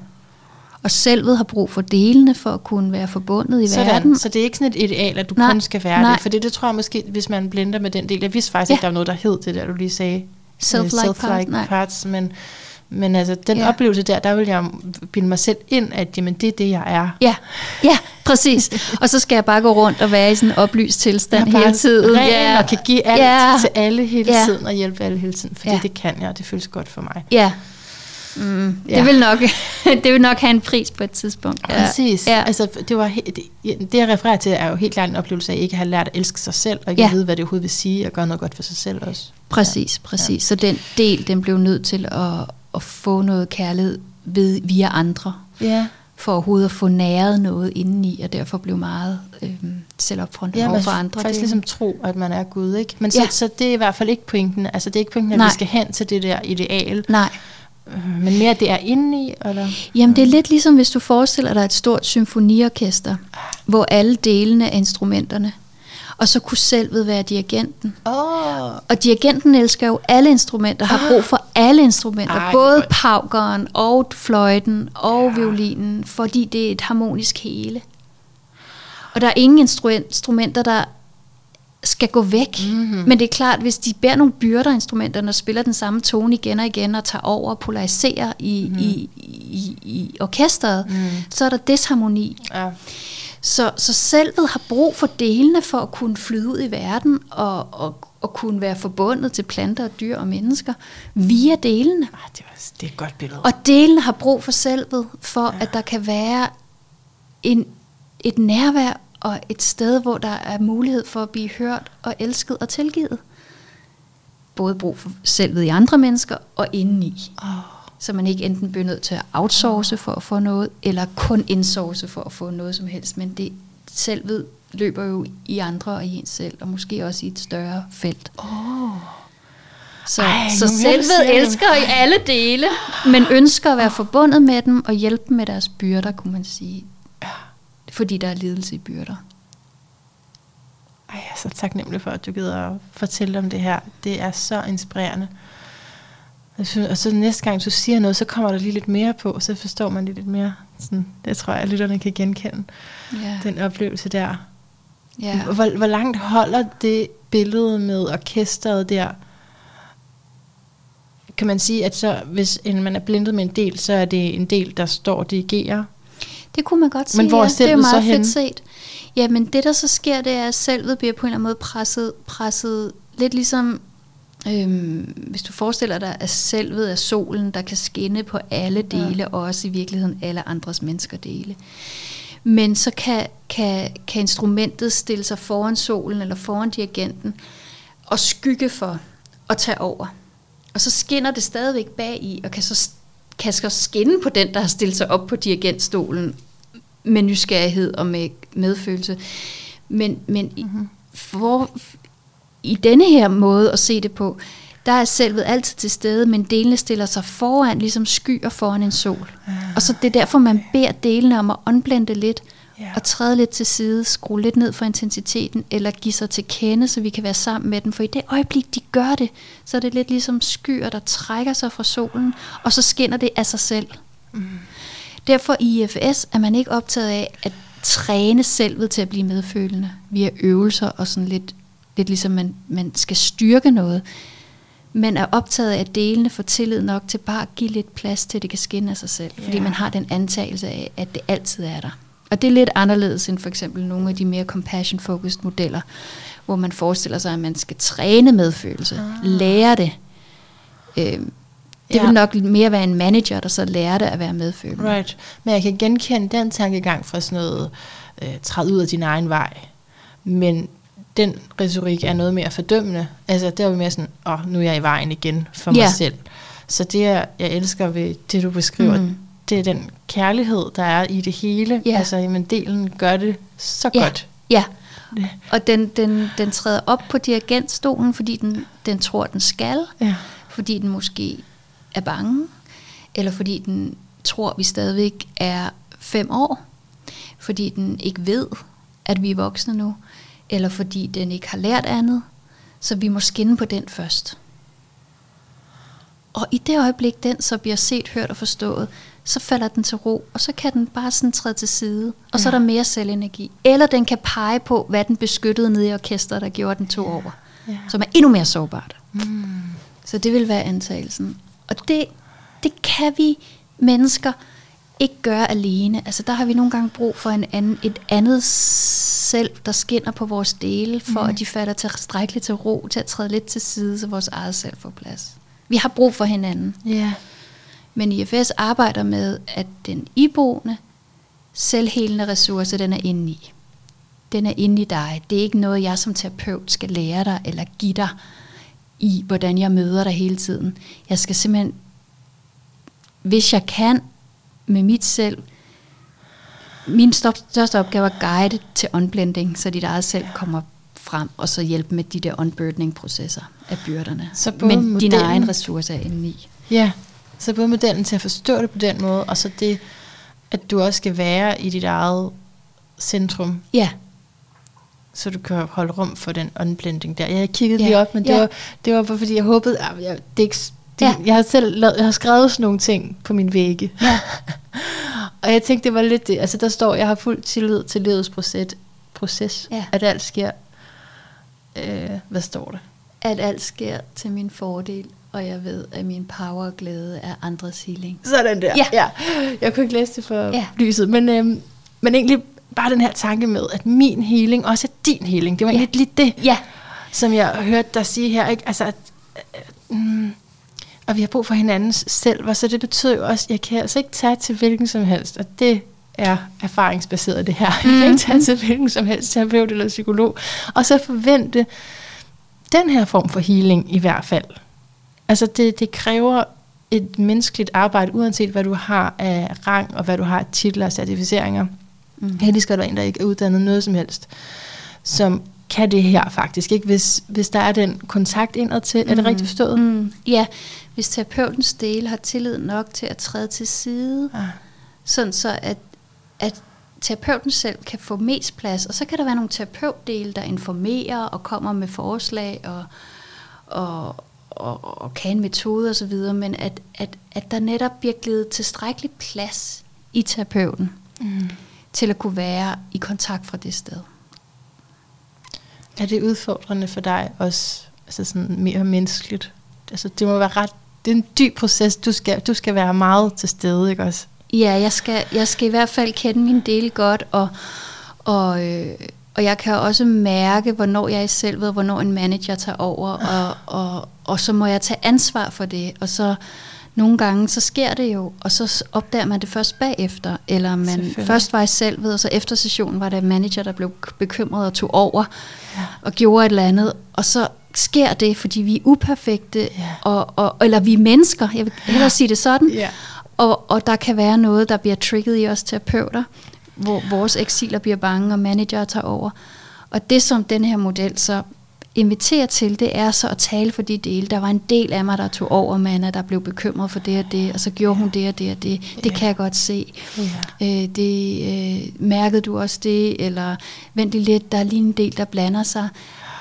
Og selvet har brug for delene for at kunne være forbundet i Sådan. verden. Så det er ikke sådan et ideal, at du Nej, kun skal være nej. det. For det, det tror jeg måske, hvis man blender med den del. Jeg vidste faktisk Ja. ikke, der var noget, der hed det der, du lige sagde. Self-like Øh, parts, nej. parts. Men, men altså, den Ja. oplevelse der, der vil jeg bilde mig selv ind, at jamen, det er det, jeg er. Ja, ja, præcis. og så skal jeg bare gå rundt og være i sådan en oplyst tilstand Jeg hele tiden. ren ja. og kan give alt ja. til alle hele Ja. tiden, og hjælpe alle hele tiden. Fordi Ja. det kan jeg, og det føles godt for mig. Ja. Mm, Ja. Det, vil nok, det vil nok have en pris på et tidspunkt. Ja. Præcis. Ja. Altså, det, var det, det, jeg refererer til, er jo helt klart en oplevelse af ikke at have lært at elske sig selv, og ikke Ja. vide, hvad det overhovedet vil sige, og gøre noget godt for sig selv også. Præcis, præcis. Så den del, den blev nødt til at, at få noget kærlighed ved, via andre. Ja. for overhovedet at få næret noget indeni, og derfor blev meget øh, selvopfrontet Ja, over man for andre. faktisk dele. ligesom tro, at man er Gud, ikke? Men så, Ja. så det er i hvert fald ikke pointen. Altså det er ikke pointen, at Nej. vi skal hen til det der ideal, Nej. Men mere, det er indeni, eller? Jamen det er lidt ligesom, hvis du forestiller dig et stort symfoniorkester, hvor alle delene er instrumenterne, og så kunne selvet være dirigenten. Åh, Og dirigenten elsker jo alle instrumenter, har brug for alle instrumenter, Ej, både paukeren og fløjten og ja. violinen, fordi det er et harmonisk hele. Og der er ingen instru- instrumenter, der skal gå væk. Mm-hmm. Men det er klart, hvis de bærer nogle byrder, instrumenterne, og spiller den samme tone igen og igen, og tager over og polariserer i, mm-hmm. i, i, i orkestret, mm. så er der disharmoni. ja. Så, så selvet har brug for delene for at kunne flyde ud i verden og, og, og kunne være forbundet til planter og dyr og mennesker via delene. Ah, det, var, det er et godt billede. Og delene har brug for selvet for, ja. at der kan være en, et nærvær og et sted, hvor der er mulighed for at blive hørt og elsket og tilgivet. Både brug for selvet i andre mennesker og indeni. Oh. Så man ikke enten bliver nødt til at outsource for at få noget, eller kun insource for at få noget som helst. Men det selvet løber jo i andre og i en selv, og måske også i et større felt. Oh. Så, Ej, så selvet elsker i alle dele, men ønsker at være forbundet med dem og hjælpe dem med deres byrder, kunne man sige. Fordi der er lidelse i byrder. Ej, jeg er så taknemmelig for, at du gider at fortælle om det her. Det er så inspirerende. Jeg synes, og så næste gang, du siger noget, så kommer der lige lidt mere på, så forstår man lige lidt mere. Sådan, det tror jeg, at lytterne kan genkende, Ja. den oplevelse der. ja. Hvor, hvor langt holder det billede med orkestret der? Kan man sige, at så, hvis en, man er blindet med en del, så er det en del, der står og dirigerer? Det kunne man godt sige, Men hvor er ja. det er så meget fedt henne? set. Jamen det der så sker, det er, at selvet bliver på en eller anden måde presset, presset lidt ligesom, øhm, hvis du forestiller dig, at selvet er solen, der kan skinne på alle dele, ja. og også i virkeligheden alle andres mennesker dele. Men så kan, kan, kan instrumentet stille sig foran solen eller foran dirigenten og skygge for og tage over. Og så skinner det stadigvæk bag i, og kan så, kan så skinne på den, der har stillet sig op på dirigentstolen med nysgerrighed og med medfølelse. Men, men mm-hmm. for, i denne her måde at se det på, der er selvet altid til stede, men delene stiller sig foran, ligesom skyer foran en sol. Ah. Og så det er derfor, man beder delene om at unblende lidt, Ja. og træde lidt til side, skrue lidt ned for intensiteten, eller give sig til kende, så vi kan være sammen med dem. For i det øjeblik, de gør det, så er det lidt ligesom skyer, der trækker sig fra solen, og så skinner det af sig selv. Mm. Derfor i IFS er man ikke optaget af at træne selvet til at blive medfølende via øvelser og sådan lidt, lidt ligesom man, man skal styrke noget. Men er optaget af, at delene får tillid nok til bare at give lidt plads til, at det kan skinne af sig selv. Fordi Ja. man har den antagelse af, at det altid er der. Og det er lidt anderledes end for eksempel nogle af de mere compassion-focused modeller, hvor man forestiller sig, at man skal træne medfølelse, ah. lære det. Øh, det Ja. vil nok mere være en manager, der så lærer det at være medfølende. Right. Men jeg kan genkende den tankegang fra sådan noget, øh, træd ud af din egen vej. Men den retorik er noget mere fordømmende. Altså, der er jo mere sådan, åh, oh, nu er jeg i vejen igen for mig Ja. selv. Så det, jeg jeg elsker ved det, du beskriver, mm. Det er den kærlighed, der er i det hele. Ja. Altså, jamen, delen gør det så Ja. godt. Ja, Det. og den, den, den træder op på dirigentstolen, fordi den, den tror, den skal, Ja. fordi den måske er bange, eller fordi den tror, vi stadigvæk er fem år, fordi den ikke ved, at vi er voksne nu, eller fordi den ikke har lært andet, så vi må skinne på den først. Og i det øjeblik, den så bliver set, hørt og forstået, så falder den til ro, og så kan den bare sådan træde til side, og så er Ja. der mere selvenergi. Eller den kan pege på, hvad den beskyttede nede i orkestret, der gjorde den to over, Ja. som er endnu mere sårbart. Mm. Så det vil være antagelsen. Og det, det kan vi mennesker ikke gøre alene. Altså der har vi nogle gange brug for en anden, et andet selv, der skinner på vores dele, for mm. at de falder tilstrækkeligt til ro, til at træde lidt til side, så vores eget selv får plads. Vi har brug for hinanden. Ja. Men IFS arbejder med, at den iboende, selvhelende ressource, den er inde i. Den er inde i dig. Det er ikke noget, jeg som terapeut skal lære dig, eller give dig i, hvordan jeg møder dig hele tiden. Jeg skal simpelthen, hvis jeg kan, med mit selv, min største opgave er at guide til unblending, så dit eget selv kommer frem, og så hjælpe med de der unburdening-processer af byrderne. Så både Men modellen- dine egen ressourcer er inde i. Ja, så både modellen til at forstå det på den måde, og så det, at du også skal være i dit eget centrum, Ja, så du kan holde rum for den unblending der. Jeg kiggede Ja, lige op, men det, ja. var, det var bare fordi, jeg håbede, at jeg, det ikke, det, Ja. jeg har selv lavet, jeg har skrevet sådan nogle ting på min vægge. Ja. og jeg tænkte, det var lidt det. Altså der står, jeg har fuld tillid til livets proces, proces Ja. at alt sker. Øh, hvad står der? at alt sker til min fordel, og jeg ved, at min power og glæde er andres healing. Sådan der. Ja. ja. Jeg kunne ikke læse det for Ja. lyset, men, øhm, men egentlig bare den her tanke med, at min healing også er din healing. Det var Ja. egentlig lige det, Ja, som jeg hørte dig sige her. Ikke? Altså, at, øh, mm, og vi har brug for hinandens selv, og så det betyder jo også, at jeg kan altså ikke tage til hvilken som helst, og det er erfaringsbaseret det her. Jeg kan ikke tage til hvilken som helst terapeut eller psykolog, og så forvente den her form for healing i hvert fald. Altså det, det kræver et menneskeligt arbejde, uanset hvad du har af rang, og hvad du har af titler og certificeringer. Mm. Heldigvis skal være en, der ikke er uddannet noget som helst, som kan det her faktisk. Ikke? Hvis, hvis der er den kontakt indad til, er det rigtigt forstået? Mm, ja, hvis terapeutens del har tillid nok til at træde til side, Ah. sådan så at, at terapeuten selv kan få mest plads, og så kan der være nogle terapeutdele, der informerer og kommer med forslag og, og, og, og kan en metode osv., men at, at, at der netop bliver givet tilstrækkelig plads i terapeuten Mm. til at kunne være i kontakt fra det sted. Er det udfordrende for dig også, altså sådan mere menneskeligt? Altså det må være ret, det er en dyb proces, du skal, du skal være meget til stede, ikke også? Ja, jeg skal, jeg skal i hvert fald kende min del godt, og, og, øh, og jeg kan også mærke, hvornår jeg er i selv ved, hvornår en manager tager over, og, og, og så må jeg tage ansvar for det, og så nogle gange, så sker det jo, og så opdager man det først bagefter, eller man først var i selv ved, og så efter sessionen var der en manager, der blev bekymret og tog over, Ja. og gjorde et eller andet, og så sker det, fordi vi er uperfekte, Ja. og, og, eller vi er mennesker, jeg vil hellere sige det sådan, Ja. og, og der kan være noget, der bliver trigget i os terapeuter, hvor vores eksiler bliver bange, og manager tager over. Og det, som den her model så inviterer til, det er så at tale for de dele. Der var en del af mig, der tog over, Manna, der blev bekymret for det og det, og så gjorde hun det og det og det. Det Ja. kan jeg godt se. Ja. Øh, det, øh, mærkede du også det? Eller vent lige lidt, der er lige en del, der blander sig.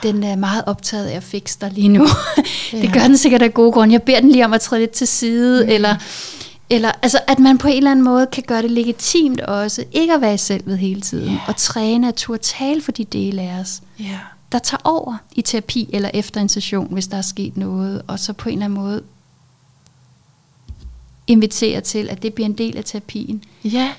Den er meget optaget af at fikse dig lige nu. det Ja. gør den sikkert af gode grunde. Jeg beder den lige om at træde lidt til side, mm. eller eller altså, at man på en eller anden måde kan gøre det legitimt også, ikke at være i selvet hele tiden, Ja. og træne at turde tale for de dele af os, Ja. der tager over i terapi eller efter en session, hvis der er sket noget, og så på en eller anden måde invitere til, at det bliver en del af terapien. Ja.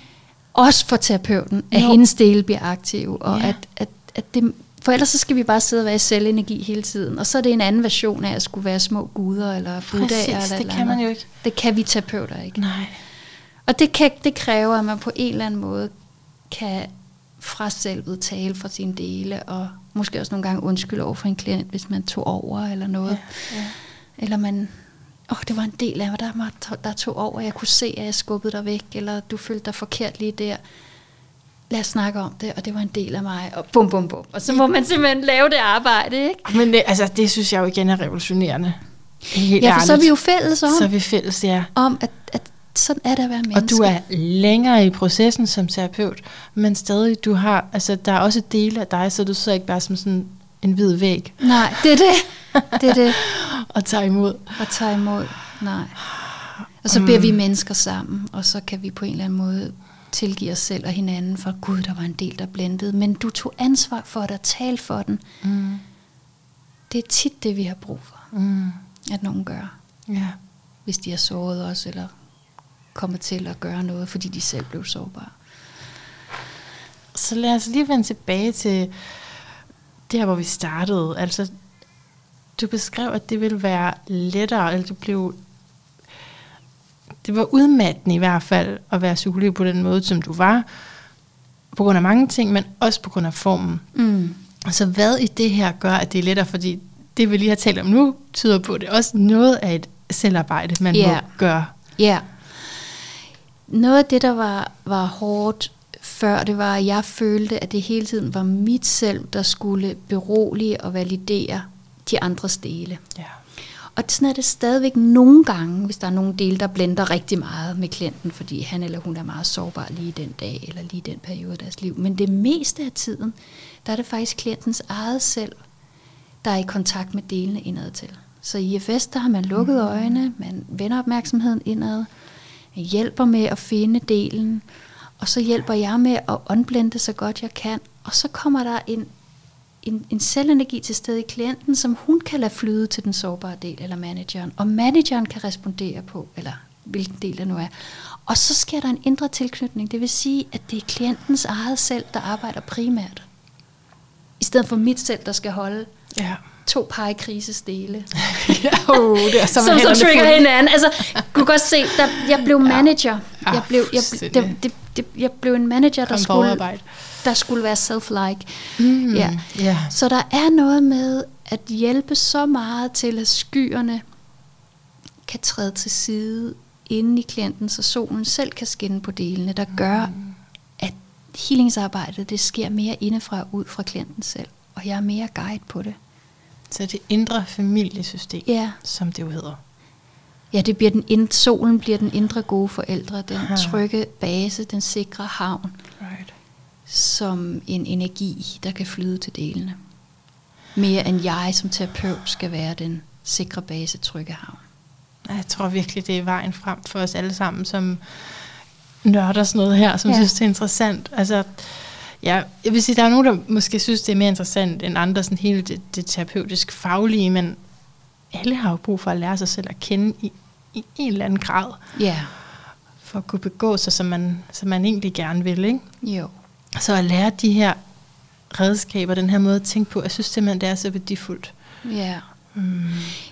Også for terapeuten, at Jo. hendes dele bliver aktive, og Ja. at, at, at det, for ellers så skal vi bare sidde og være i selvenergi hele tiden, og så er det en anden version af at skulle være små guder, eller buddhaer, eller et det eller kan man jo ikke. Det kan vi terapeuter ikke. Nej. Og det, kan, det kræver, at man på en eller anden måde kan fra selvet tale for sine dele, og måske også nogle gange undskylde over for en klient, hvis man tog over eller noget. Ja. Ja. Eller man, åh, det var en del af mig, der, der tog over, jeg kunne se, at jeg skubbede dig væk, eller du følte dig forkert lige der. Lad os snakke om det, og det var en del af mig, og bum, bum, bum. Og så må man simpelthen lave det arbejde, ikke? Men det, altså, det synes jeg jo igen er revolutionerende. Helt Ja, for så er vi jo fælles om, så er vi fælles, ja. om at, at sådan er det at være menneske. Og du er længere i processen som terapeut, men stadig, du har, altså, der er også dele af dig, så du sidder ikke bare som sådan en hvid væg Nej, det er det. Det er det. og tager imod. Og tager imod. Nej. Og så beder vi mennesker sammen, og så kan vi på en eller anden måde tilgive os selv og hinanden, for Gud, der var en del, der blændede. Men du tog ansvar for det og tale for den. Mm. Det er tit det, vi har brug for, Mm. at nogen gør. Ja. Hvis de har såret os, eller kommer til at gøre noget, fordi de selv blev sårbare. Så lad os lige vende tilbage til der, hvor vi startede. Altså, du beskrev, at det ville være lettere, eller det blev... Det var udmattende i hvert fald at være psykolog på den måde, som du var, på grund af mange ting, men også på grund af formen. Mm. Så hvad i det her gør, at det er lettere? Fordi det, vi lige har talt om nu, tyder på, at det er også noget af et selvarbejde, man Ja. må gøre. Ja. Noget af det, der var, var hårdt før det var, at jeg følte, at det hele tiden var mit selv, der skulle berolige og validere de andres dele. Ja. Og sådan er det stadigvæk nogle gange, hvis der er nogle dele, der blender rigtig meget med klienten, fordi han eller hun er meget sårbar lige den dag, eller lige den periode af deres liv. Men det meste af tiden, der er det faktisk klientens eget selv, der er i kontakt med delene indad til. Så i IFS, der har man lukket mm. øjnene, man vender opmærksomheden indad, hjælper med at finde delen, og så hjælper jeg med at unblende så godt jeg kan, og så kommer der en en, en selvenergi til stede i klienten, som hun kan lade flyde til den sårbare del, eller manageren, og manageren kan respondere på, eller hvilken del det nu er. Og så sker der en indre tilknytning, det vil sige, at det er klientens eget selv, der arbejder primært. I stedet for mit selv, der skal holde ja. to pegekrisestele. ja, oh, det er som, som så trigger hinanden. Altså, kunne godt se, der, jeg blev manager. Ja. Jeg, blev, jeg, det, det, det, jeg blev en manager, der skulle der skulle være self-like. Mm, ja. Yeah. Så der er noget med at hjælpe så meget til, at skyerne kan træde til side inde i klienten, så solen selv kan skinne på delene, der gør, mm. at healingsarbejdet det sker mere indefra ud fra klienten selv. Og jeg er mere guide på det. Så det indre familiesystem, ja. som det jo hedder. Ja, det bliver den ind, solen bliver den indre gode forældre, den trygge base, den sikre havn. Right som en energi, der kan flyde til delene. Mere end jeg som terapeut skal være den sikre base, trygge havn. Jeg tror virkelig, det er vejen frem for os alle sammen, som nørder sådan noget her, som ja. synes, det er interessant. Altså, ja, jeg vil sige, der er nogen, der måske synes, det er mere interessant end andre, sådan hele det, det terapeutisk faglige, men alle har jo brug for at lære sig selv at kende i, i en eller anden grad. Ja. For at kunne begå sig, som man, som man egentlig gerne vil, ikke? Jo. Så at lære de her redskaber, den her måde at tænke på, jeg synes simpelthen, det er så værdifuldt. Ja. Mm.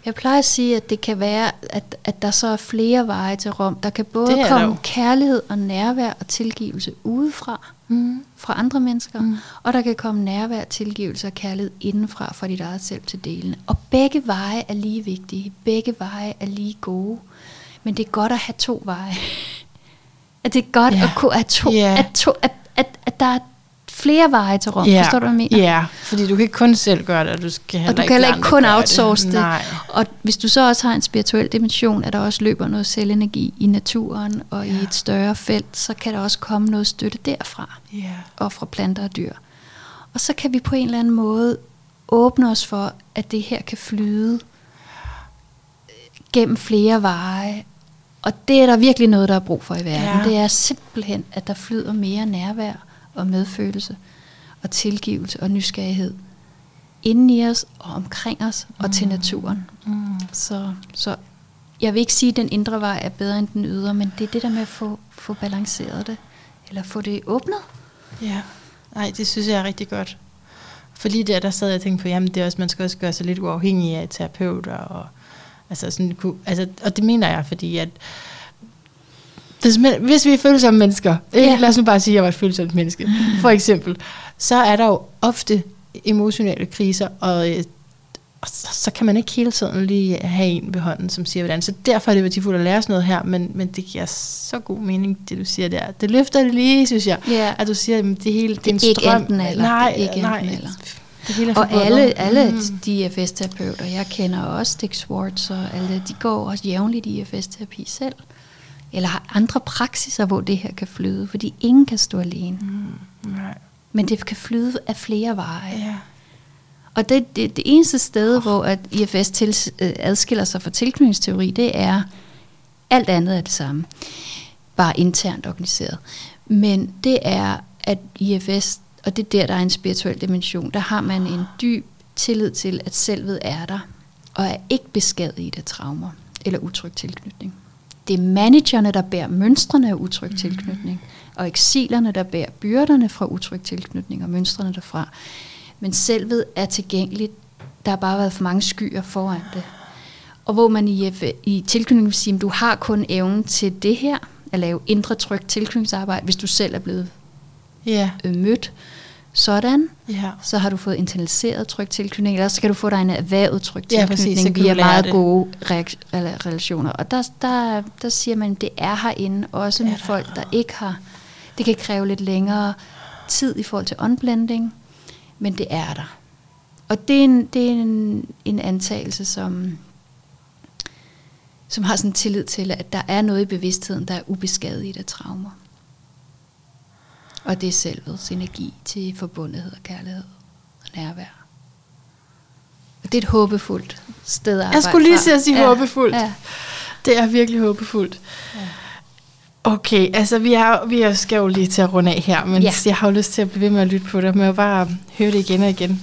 Jeg plejer at sige, at det kan være, at, at der så er flere veje til Rom. Der kan både komme kærlighed og nærvær og tilgivelse udefra, mm. fra andre mennesker, mm. og der kan komme nærvær, tilgivelse og kærlighed indenfra, fra dit eget selv til delene. Og begge veje er lige vigtige. Begge veje er lige gode. Men det er godt at have to veje. at det er godt yeah. at kunne have to, yeah. at, to at, at, at der er flere veje til Rom. Ja, Forstår du, hvad jeg mener? Ja, fordi du kan ikke kun selv gøre det, og du skal heller og du kan heller ikke kun outsource det. det. Nej. Og hvis du så også har en spirituel dimension, at der også løber noget selvenergi i naturen og ja. i et større felt, så kan der også komme noget støtte derfra. Ja. Og fra planter og dyr. Og så kan vi på en eller anden måde åbne os for, at det her kan flyde gennem flere veje, og det er der virkelig noget, der er brug for i verden. Ja. Det er simpelthen, at der flyder mere nærvær og medfølelse og tilgivelse og nysgerrighed inden i os og omkring os og mm. til naturen. Mm. Så, så jeg vil ikke sige, at den indre vej er bedre end den ydre, men det er det der med at få, få balanceret det, eller få det åbnet. Ja, nej, det synes jeg er rigtig godt. For lige der, der sad jeg og tænkte på, jamen det er også, man skal også gøre sig lidt uafhængig af terapeuter og Altså sådan, altså, og det mener jeg, fordi at hvis vi er følsomme mennesker, ikke? lad os nu bare sige, at jeg var et følsomt menneske, for eksempel, så er der jo ofte emotionelle kriser, og, øh, og så, så kan man ikke hele tiden lige have en ved hånden, som siger hvordan. Så derfor er det værdifuldt at lære sådan noget her, men, men det giver så god mening, det du siger der. Det løfter det lige, synes jeg, yeah. at du siger, at det hele det er en ikke strøm. Enten eller. Nej, det er ikke nej, enten eller. Det og alle, alle mm. de IFS-terapeuter, jeg kender også Dick Swartz og alle, de går også jævnligt i IFS-terapi selv. Eller har andre praksiser, hvor det her kan flyde, fordi ingen kan stå alene. Mm. Nej. Men det kan flyde af flere veje. Ja. Og det, det, det eneste sted, oh. hvor at IFS til, øh, adskiller sig fra tilknytningsteori, det er, alt andet er det samme, bare internt organiseret. Men det er, at IFS og det er der, der er en spirituel dimension. Der har man en dyb tillid til, at selvet er der, og er ikke beskadiget af traumer eller utryg tilknytning. Det er managerne, der bærer mønstrene af utryg mm. tilknytning, og eksilerne, der bærer byrderne fra utryg tilknytning og mønstrene derfra. Men selvet er tilgængeligt. Der har bare været for mange skyer foran det. Og hvor man i, i tilknytning vil sige, at du har kun evnen til det her, at lave indre tryk tilknytningsarbejde, hvis du selv er blevet yeah. øh, mødt sådan, ja. så har du fået internaliseret tryg tilknytning, eller så kan du få dig en erhvervet tryg tilknytning ja, via meget det. gode relationer. Og der, der, der siger man, det er herinde, også med folk, der ikke har Det kan kræve lidt længere tid i forhold til unblending, men det er der. Og det er en, det er en, en antagelse, som, som har sådan tillid til, at der er noget i bevidstheden, der er ubeskadiget af traumer. Og det er selvets energi til forbundethed og kærlighed og nærvær. Og det er et håbefuldt sted at arbejde Jeg skulle lige til at sige ja. håbefuldt. Ja. Det er virkelig håbefuldt. Ja. Okay, altså vi, er, vi skal jo lige til at runde af her, men Ja. jeg har jo lyst til at blive ved med at lytte på det, men jeg bare høre det igen og igen.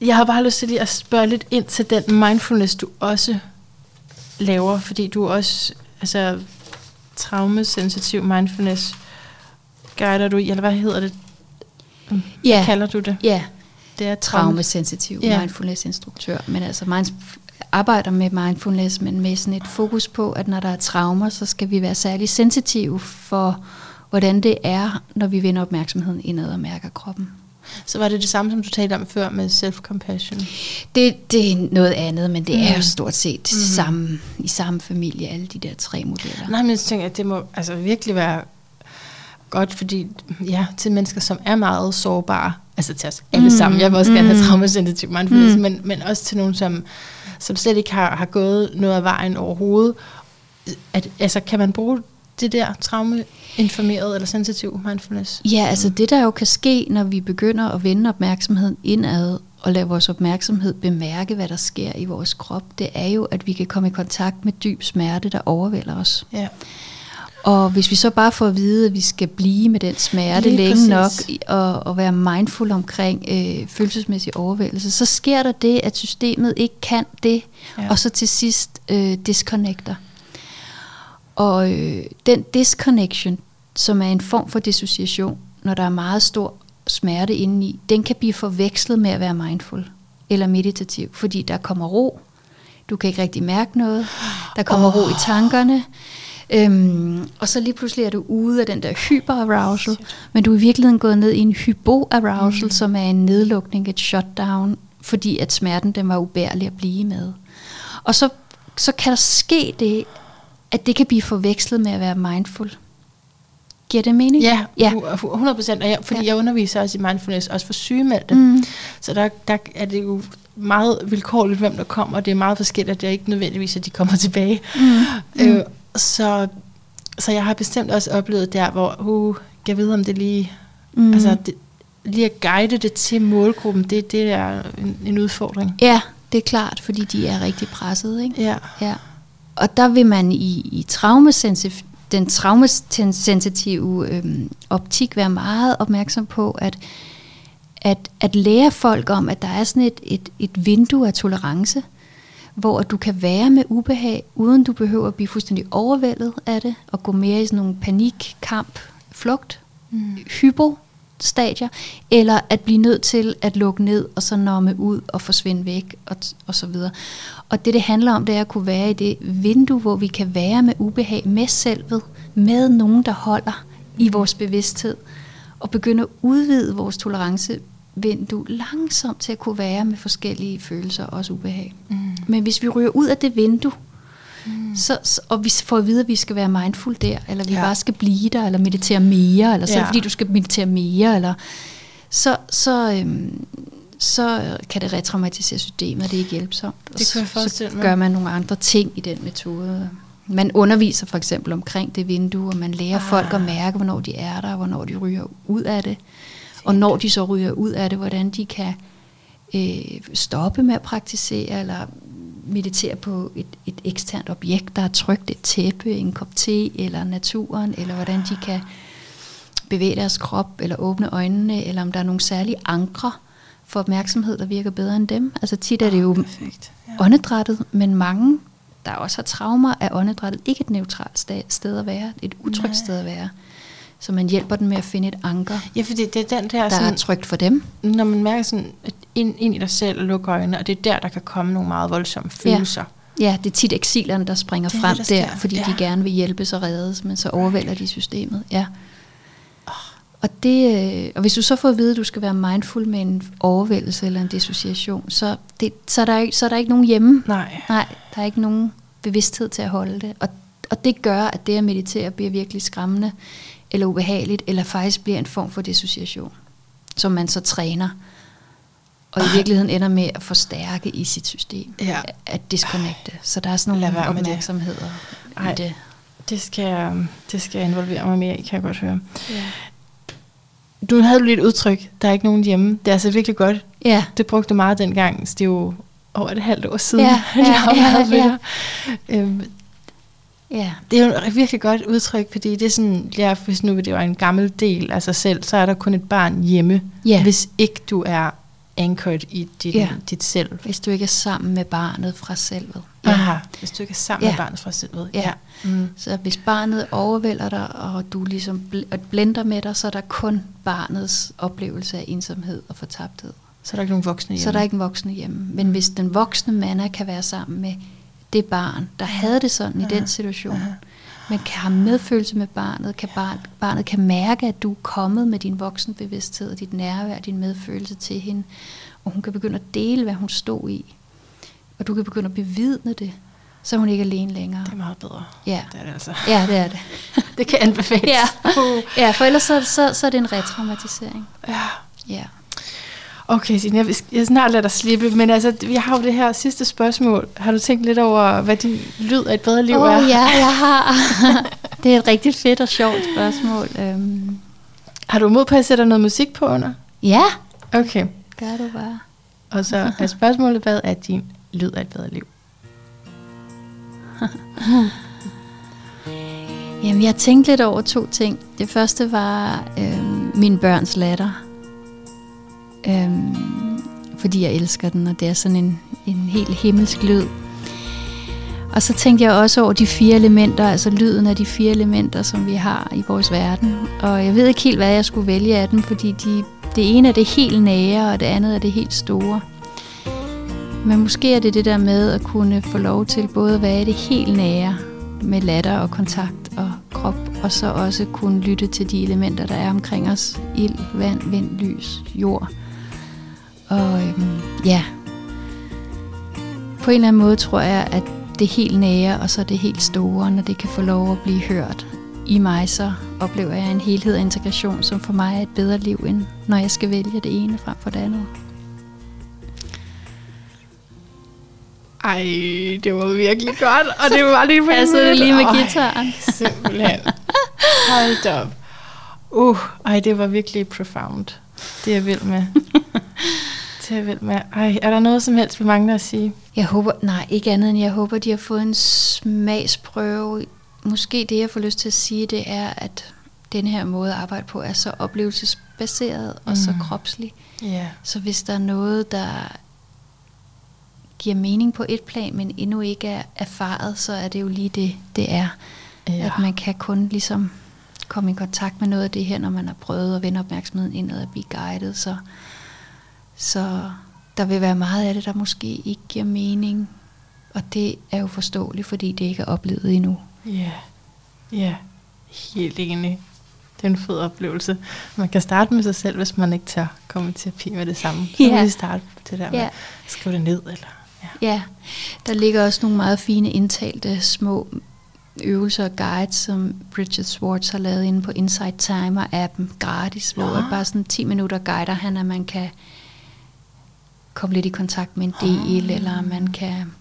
Jeg har bare lyst til lige at spørge lidt ind til den mindfulness, du også laver, fordi du er også altså, traumesensitiv mindfulness guider du i, eller hvad hedder det? Hvad Ja. kalder du det? ja, Det er traume. traumesensitiv Ja. mindfulness-instruktør. Men altså, mind, arbejder med mindfulness, men med sådan et fokus på, at når der er traumer, så skal vi være særlig sensitive for, hvordan det er, når vi vender opmærksomheden indad og mærker kroppen. Så var det det samme, som du talte om før med self-compassion? Det, det er noget andet, men det er jo Mm. stort set Mhm. samme, i samme familie, alle de der tre modeller. Nej, men jeg tænker, at det må altså virkelig være godt, fordi ja, til mennesker, som er meget sårbare, altså til os alle Mm, sammen, jeg vil også gerne have mm. traumasensitiv mindfulness, Mm. men, men også til nogen, som, som slet ikke har, har gået noget af vejen overhovedet. At, altså, kan man bruge det der traumeinformeret eller sensitiv mindfulness? Ja, altså det der jo kan ske, når vi begynder at vende opmærksomheden indad og lade vores opmærksomhed bemærke, hvad der sker i vores krop, det er jo, at vi kan komme i kontakt med dyb smerte, der overvælder os. Ja. Og hvis vi så bare får at vide, at vi skal blive med den smerte Lige længe præcis. nok og, og være mindful omkring øh, følelsesmæssig overvældelse, så sker der det, at systemet ikke kan det, ja. og så til sidst øh, disconnecter. Og øh, den disconnection, som er en form for dissociation, når der er meget stor smerte indeni, den kan blive forvekslet med at være mindful eller meditativ, fordi der kommer ro. Du kan ikke rigtig mærke noget. Der kommer oh. ro i tankerne. Øhm, og så lige pludselig er du ude af den der hyperarousal, men du er i virkeligheden gået ned i en hypoarousal, mm. som er en nedlukning, et shutdown, fordi at smerten den var ubærlig at blive med. Og så, så kan der ske det, at det kan blive forvekslet med at være mindful. Giver det mening? Ja, ja. ja. 100 procent. Jeg, fordi Ja. jeg underviser også i mindfulness, også for sygemeldte. Mm. Så der, der er det jo meget vilkårligt, hvem der kommer, og det er meget forskelligt, at det er ikke nødvendigvis, at de kommer tilbage. Mm. Øh, så, så jeg har bestemt også oplevet der, hvor uh, jeg ved, om det lige, Mm. altså det, lige at guide det til målgruppen, det, det er en, en udfordring. Ja, det er klart, fordi de er rigtig presset, ikke? Ja. Ja. Og der vil man i, i traumasensitiv, den traumasensitive øhm, optik være meget opmærksom på, at, at, at lære folk om, at der er sådan et, et, et vindue af tolerance, hvor du kan være med ubehag, uden du behøver at blive fuldstændig overvældet af det, og gå mere i sådan nogle panik, kamp, flugt, Mm. hypostadier, eller at blive nødt til at lukke ned, og så nomme ud og forsvinde væk, og, og så videre. Og det, det handler om, det er at kunne være i det vindue, hvor vi kan være med ubehag, med selvet, med nogen, der holder i vores bevidsthed, og begynde at udvide vores tolerancevindue langsomt til at kunne være med forskellige følelser, også ubehag. Mm. Men hvis vi ryger ud af det vindue, Mm. så, så, og vi får at vide, at vi skal være mindful der, eller vi ja. Bare skal blive der, eller meditere mere, eller så Ja. fordi, du skal meditere mere, eller så, så, øhm, så kan det retraumatisere systemet, og det er ikke hjælpsomt. Det kunne jeg så, forestille så mig. gør man nogle andre ting i den metode. Man underviser for eksempel omkring det vindue, og man lærer ah. folk at mærke, hvornår de er der, og hvornår de ryger ud af det. Og når de så ryger ud af det, hvordan de kan øh, stoppe med at praktisere, eller meditere på et, et eksternt objekt, der er trygt, et tæppe, en kop te, eller naturen, eller hvordan de kan bevæge deres krop, eller åbne øjnene, eller om der er nogle særlige ankre for opmærksomhed, der virker bedre end dem. Altså tit er det jo Perfekt. Ja. åndedrættet, men mange, der også har traumer, er åndedrættet ikke et neutralt sted at være, et utrygt sted at være. Så man hjælper dem med at finde et anker, ja, fordi det er den der, der sådan, er trygt for dem. når man mærker sådan, at ind, ind i dig selv og lukker øjnene, og det er der, der kan komme nogle meget voldsomme følelser. Ja, det er tit eksilerne, der springer Det frem det, der der, fordi Ja. de gerne vil hjælpes og reddes, men så overvælder de systemet. Ja. Og, det, øh, og hvis du så får at vide, at du skal være mindful med en overvældelse eller en dissociation, så, det, så, er der ikke, så er der ikke nogen hjemme. Nej. Nej, der er ikke nogen bevidsthed til at holde det. Og, og det gør, at det at meditere bliver virkelig skræmmende, eller ubehageligt, eller faktisk bliver en form for dissociation, som man så træner, og i virkeligheden ender med at forstærke i sit system, Ja. at disconnecte. Så der er sådan nogle med det. opmærksomheder Ej. i det. Det skal, jeg- det skal jeg involvere mig mere i, kan jeg godt høre. Ja. Du havde jo lige et udtryk, der er ikke nogen hjemme. Det er altså virkelig godt. ja. Det brugte du meget dengang, så det er jo over et halvt år siden, Ja, jeg ja, har ja, ja. Øhm, Ja. Det er jo et virkelig godt udtryk, fordi det er sådan, ja, hvis nu det var en gammel del af sig selv, så er der kun et barn hjemme, Ja. hvis ikke du er anchored i dit, Ja. dit selv. Hvis du ikke er sammen med barnet fra selvet. Aha, hvis du ikke er sammen Ja. med barnet fra selvet. Ja. Mm. Så hvis barnet overvælder dig, og du ligesom bl- blender med dig, så er der kun barnets oplevelse af ensomhed og fortabthed. Så er der ikke nogen voksne hjemme. Så er der ikke en voksne hjemme. Men hvis den voksne mand kan være sammen med det barn, der havde det sådan i den situation, men kan have medfølelse med barnet, kan barn, barnet kan mærke, at du er kommet med din voksenbevidsthed, dit nærvær, din medfølelse til hende, og hun kan begynde at dele, hvad hun stod i, og du kan begynde at bevidne det, så er hun ikke alene længere. Det er meget bedre. Ja. Det er det altså. Ja, det er det. Det kan anbefales. Ja, ja for ellers så, så, så er det en retraumatisering. ja. Ja. Okay, Signe, jeg vil jeg snart lade dig slippe, men altså, vi har jo det her sidste spørgsmål. Har du tænkt lidt over, hvad din lyd af et bedre liv Åh er? oh, ja, jeg har. det er et rigtig fedt og sjovt spørgsmål. Øhm, Har du mod på at sætte noget musik på under? ja, Okay. gør du bare. Og så er spørgsmålet, hvad er din lyd af et bedre liv? Jamen, jeg tænkte lidt over to ting. Det første var øhm, min børns latter. Øhm, fordi jeg elsker den, og det er sådan en, en helt himmelsk lyd. Og så tænkte jeg også over de fire elementer, altså lyden af de fire elementer, som vi har i vores verden. Og jeg ved ikke helt, hvad jeg skulle vælge af dem, fordi de, det ene er det helt nære, og det andet er det helt store. Men måske er det det der med at kunne få lov til både at være i det helt nære, med latter og kontakt og krop, og så også kunne lytte til de elementer, der er omkring os. Ild, vand, vind, lys, jord. Og øhm, ja, på en eller anden måde tror jeg, at det helt nære, og så det helt store, når det kan få lov at blive hørt i mig, så oplever jeg en helhed af integration, som for mig er et bedre liv, end når jeg skal vælge det ene frem for det andet. Ej, det var virkelig godt, og det var lige på Passer det lige med guitaren? Simpelthen. Hold op. Uh, ej, det var virkelig profound. Det er jeg vild med. er jeg vild med. Ej, er der noget som helst, vi mangler at sige? Jeg håber, nej, ikke andet end jeg håber, de har fået en smagsprøve. Måske det, jeg får lyst til at sige, det er, at den her måde at arbejde på er så oplevelsesbaseret og så Mm. kropslig. Ja. Så hvis der er noget, der giver mening på et plan, men endnu ikke er erfaret, så er det jo lige det, det er. Ja. At man kan kun ligesom komme i kontakt med noget af det her, når man har prøvet at vende opmærksomheden indad og blive guidet. Så, så der vil være meget af det, der måske ikke giver mening. Og det er jo forståeligt, fordi det ikke er oplevet endnu. Ja. Ja. Helt enig. Det er en fed oplevelse. Man kan starte med sig selv, hvis man ikke tør komme i terapi med det samme. Så Ja. kan vi starte på det der med Ja. at skrive det ned. Eller, ja. Ja, der ligger også nogle meget fine indtalte små øvelser og guides, som Richard Swartz har lavet inde på Insight Timer appen gratis, hvor at bare sådan 10 minutter guider han, at man kan komme lidt i kontakt med en del, Ah. eller man kan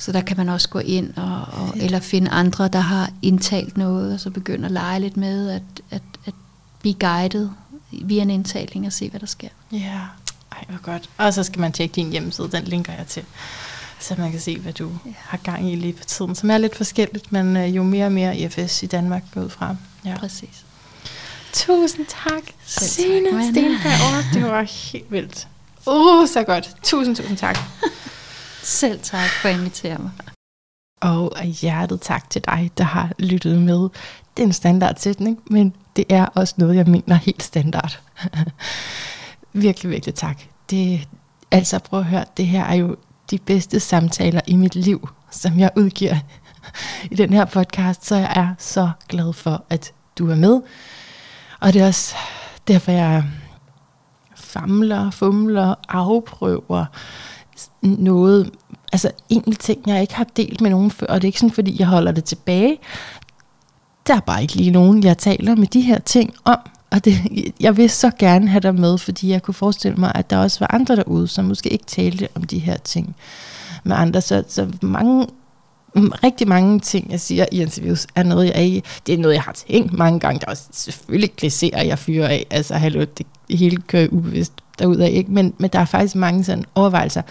så der kan man også gå ind og, og eller finde andre, der har indtalt noget, og så begynde at lege lidt med at, at, at blive guidet via en indtaling og se, hvad der sker. Ja, ej hvor godt. Og så skal man tjekke din hjemmeside, den linker jeg til. Så man kan se, hvad du Ja. har gang i lige for tiden, som er lidt forskelligt, men øh, jo mere og mere IFS i Danmark går ud fra. Ja. Præcis. Tusind tak, Signe. Stenberg. Det var helt vildt. Uh, så godt. Tusind, tusind tak. Selv tak for at invitere mig. Og hjertet tak til dig, der har lyttet med. Det er en standardsætning, men det er også noget, jeg mener helt standard. virkelig, virkelig tak. Det, altså prøv at høre, det her er jo de bedste samtaler i mit liv, som jeg udgiver i den her podcast, så jeg er så glad for, at du er med. Og det er også derfor, jeg famler, fumler, afprøver noget Altså egentlig ting, jeg ikke har delt med nogen før, og det er ikke sådan, fordi jeg holder det tilbage. Der er bare ikke lige nogen, jeg taler med de her ting om. Og det, jeg vil så gerne have dig med, fordi jeg kunne forestille mig, at der også var andre derude, som måske ikke talte om de her ting med andre. Så, så mange, Mm, rigtig mange ting, jeg siger i interviews, er noget, jeg ikke, det er noget, jeg har tænkt mange gange. Der er også selvfølgelig glæserer, jeg fyrer af. Altså, hallo, det hele kører ubevidst derudad, ikke? Men, men der er faktisk mange sådan overvejelser,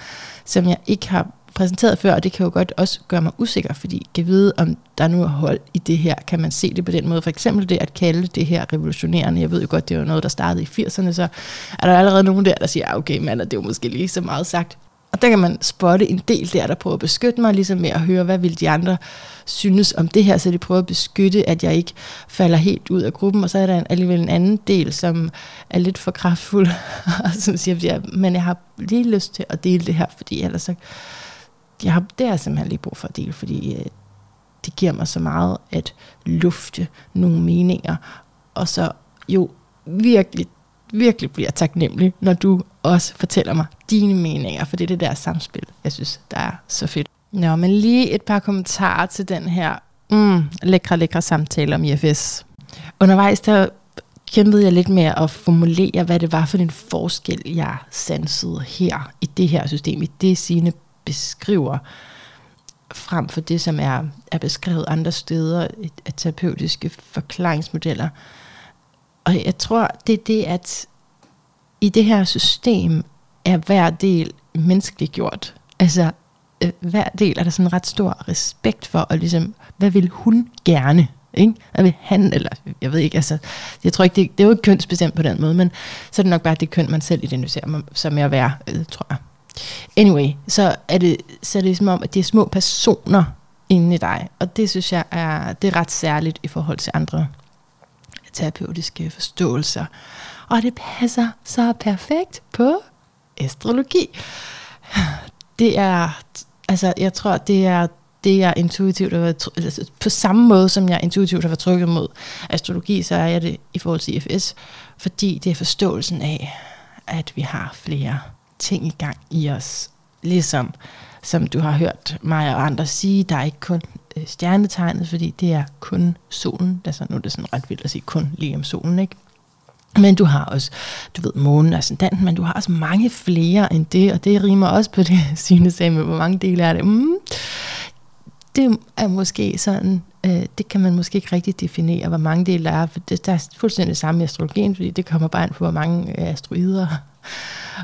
som jeg ikke har præsenteret før, og det kan jo godt også gøre mig usikker, fordi jeg kan vide, om der nu er hold i det her. Kan man se det på den måde? For eksempel det at kalde det her revolutionerende. Jeg ved jo godt, det var noget, der startede i 80'erne, så er der allerede nogen der, der siger, ah, okay, mand, det er jo måske lige så meget sagt. Og der kan man spotte en del der, der prøver at beskytte mig, ligesom med at høre, hvad vil de andre synes om det her, så de prøver at beskytte, at jeg ikke falder helt ud af gruppen. Og så er der alligevel en anden del, som er lidt for kraftfuld, og som siger, ja, men jeg har lige lyst til at dele det her, fordi ellers så, jeg har, det har simpelthen lige brug for at dele, fordi øh, det giver mig så meget at lufte nogle meninger, og så jo virkelig virkelig bliver taknemmelig, når du også fortæller mig dine meninger, for det er det der samspil, jeg synes, der er så fedt. Nå, men lige et par kommentarer til den her mm, lækre, lækre samtale om IFS. Undervejs der kæmpede jeg lidt med at formulere, hvad det var for en forskel, jeg sansede her i det her system, i det sine beskriver, frem for det, som er, er beskrevet andre steder af terapeutiske forklaringsmodeller. Og jeg tror, det er det, at i det her system er hver del menneskeligt gjort. Altså, øh, hver del er der sådan en ret stor respekt for, og ligesom, hvad vil hun gerne? Ikke? Hvad vil han, eller jeg ved ikke, altså, jeg tror ikke, det, det er jo ikke kønsbestemt på den måde, men så er det nok bare det køn, man selv identificerer sig med at være, øh, tror jeg. Anyway, så er det, så er det som om, at det er små personer inde i dig, og det synes jeg er, det er ret særligt i forhold til andre terapeutiske forståelser. Og det passer så perfekt på astrologi. Det er, altså jeg tror, det er det, jeg intuitivt har været, altså, på samme måde, som jeg intuitivt har været trykket mod astrologi, så er jeg det i forhold til IFS, fordi det er forståelsen af, at vi har flere ting i gang i os. Ligesom som du har hørt mig og andre sige, der er ikke kun øh, stjernetegnet, fordi det er kun solen. Altså, nu er det sådan ret vildt at sige kun lige om solen, ikke? Men du har også, du ved, månen og ascendanten, men du har også mange flere end det, og det rimer også på det, Signe sagde med, hvor mange dele er det. Mm, det er måske sådan, øh, det kan man måske ikke rigtig definere, hvor mange dele der er, for det, der er fuldstændig det samme i astrologien, fordi det kommer bare ind på, hvor mange øh, asteroider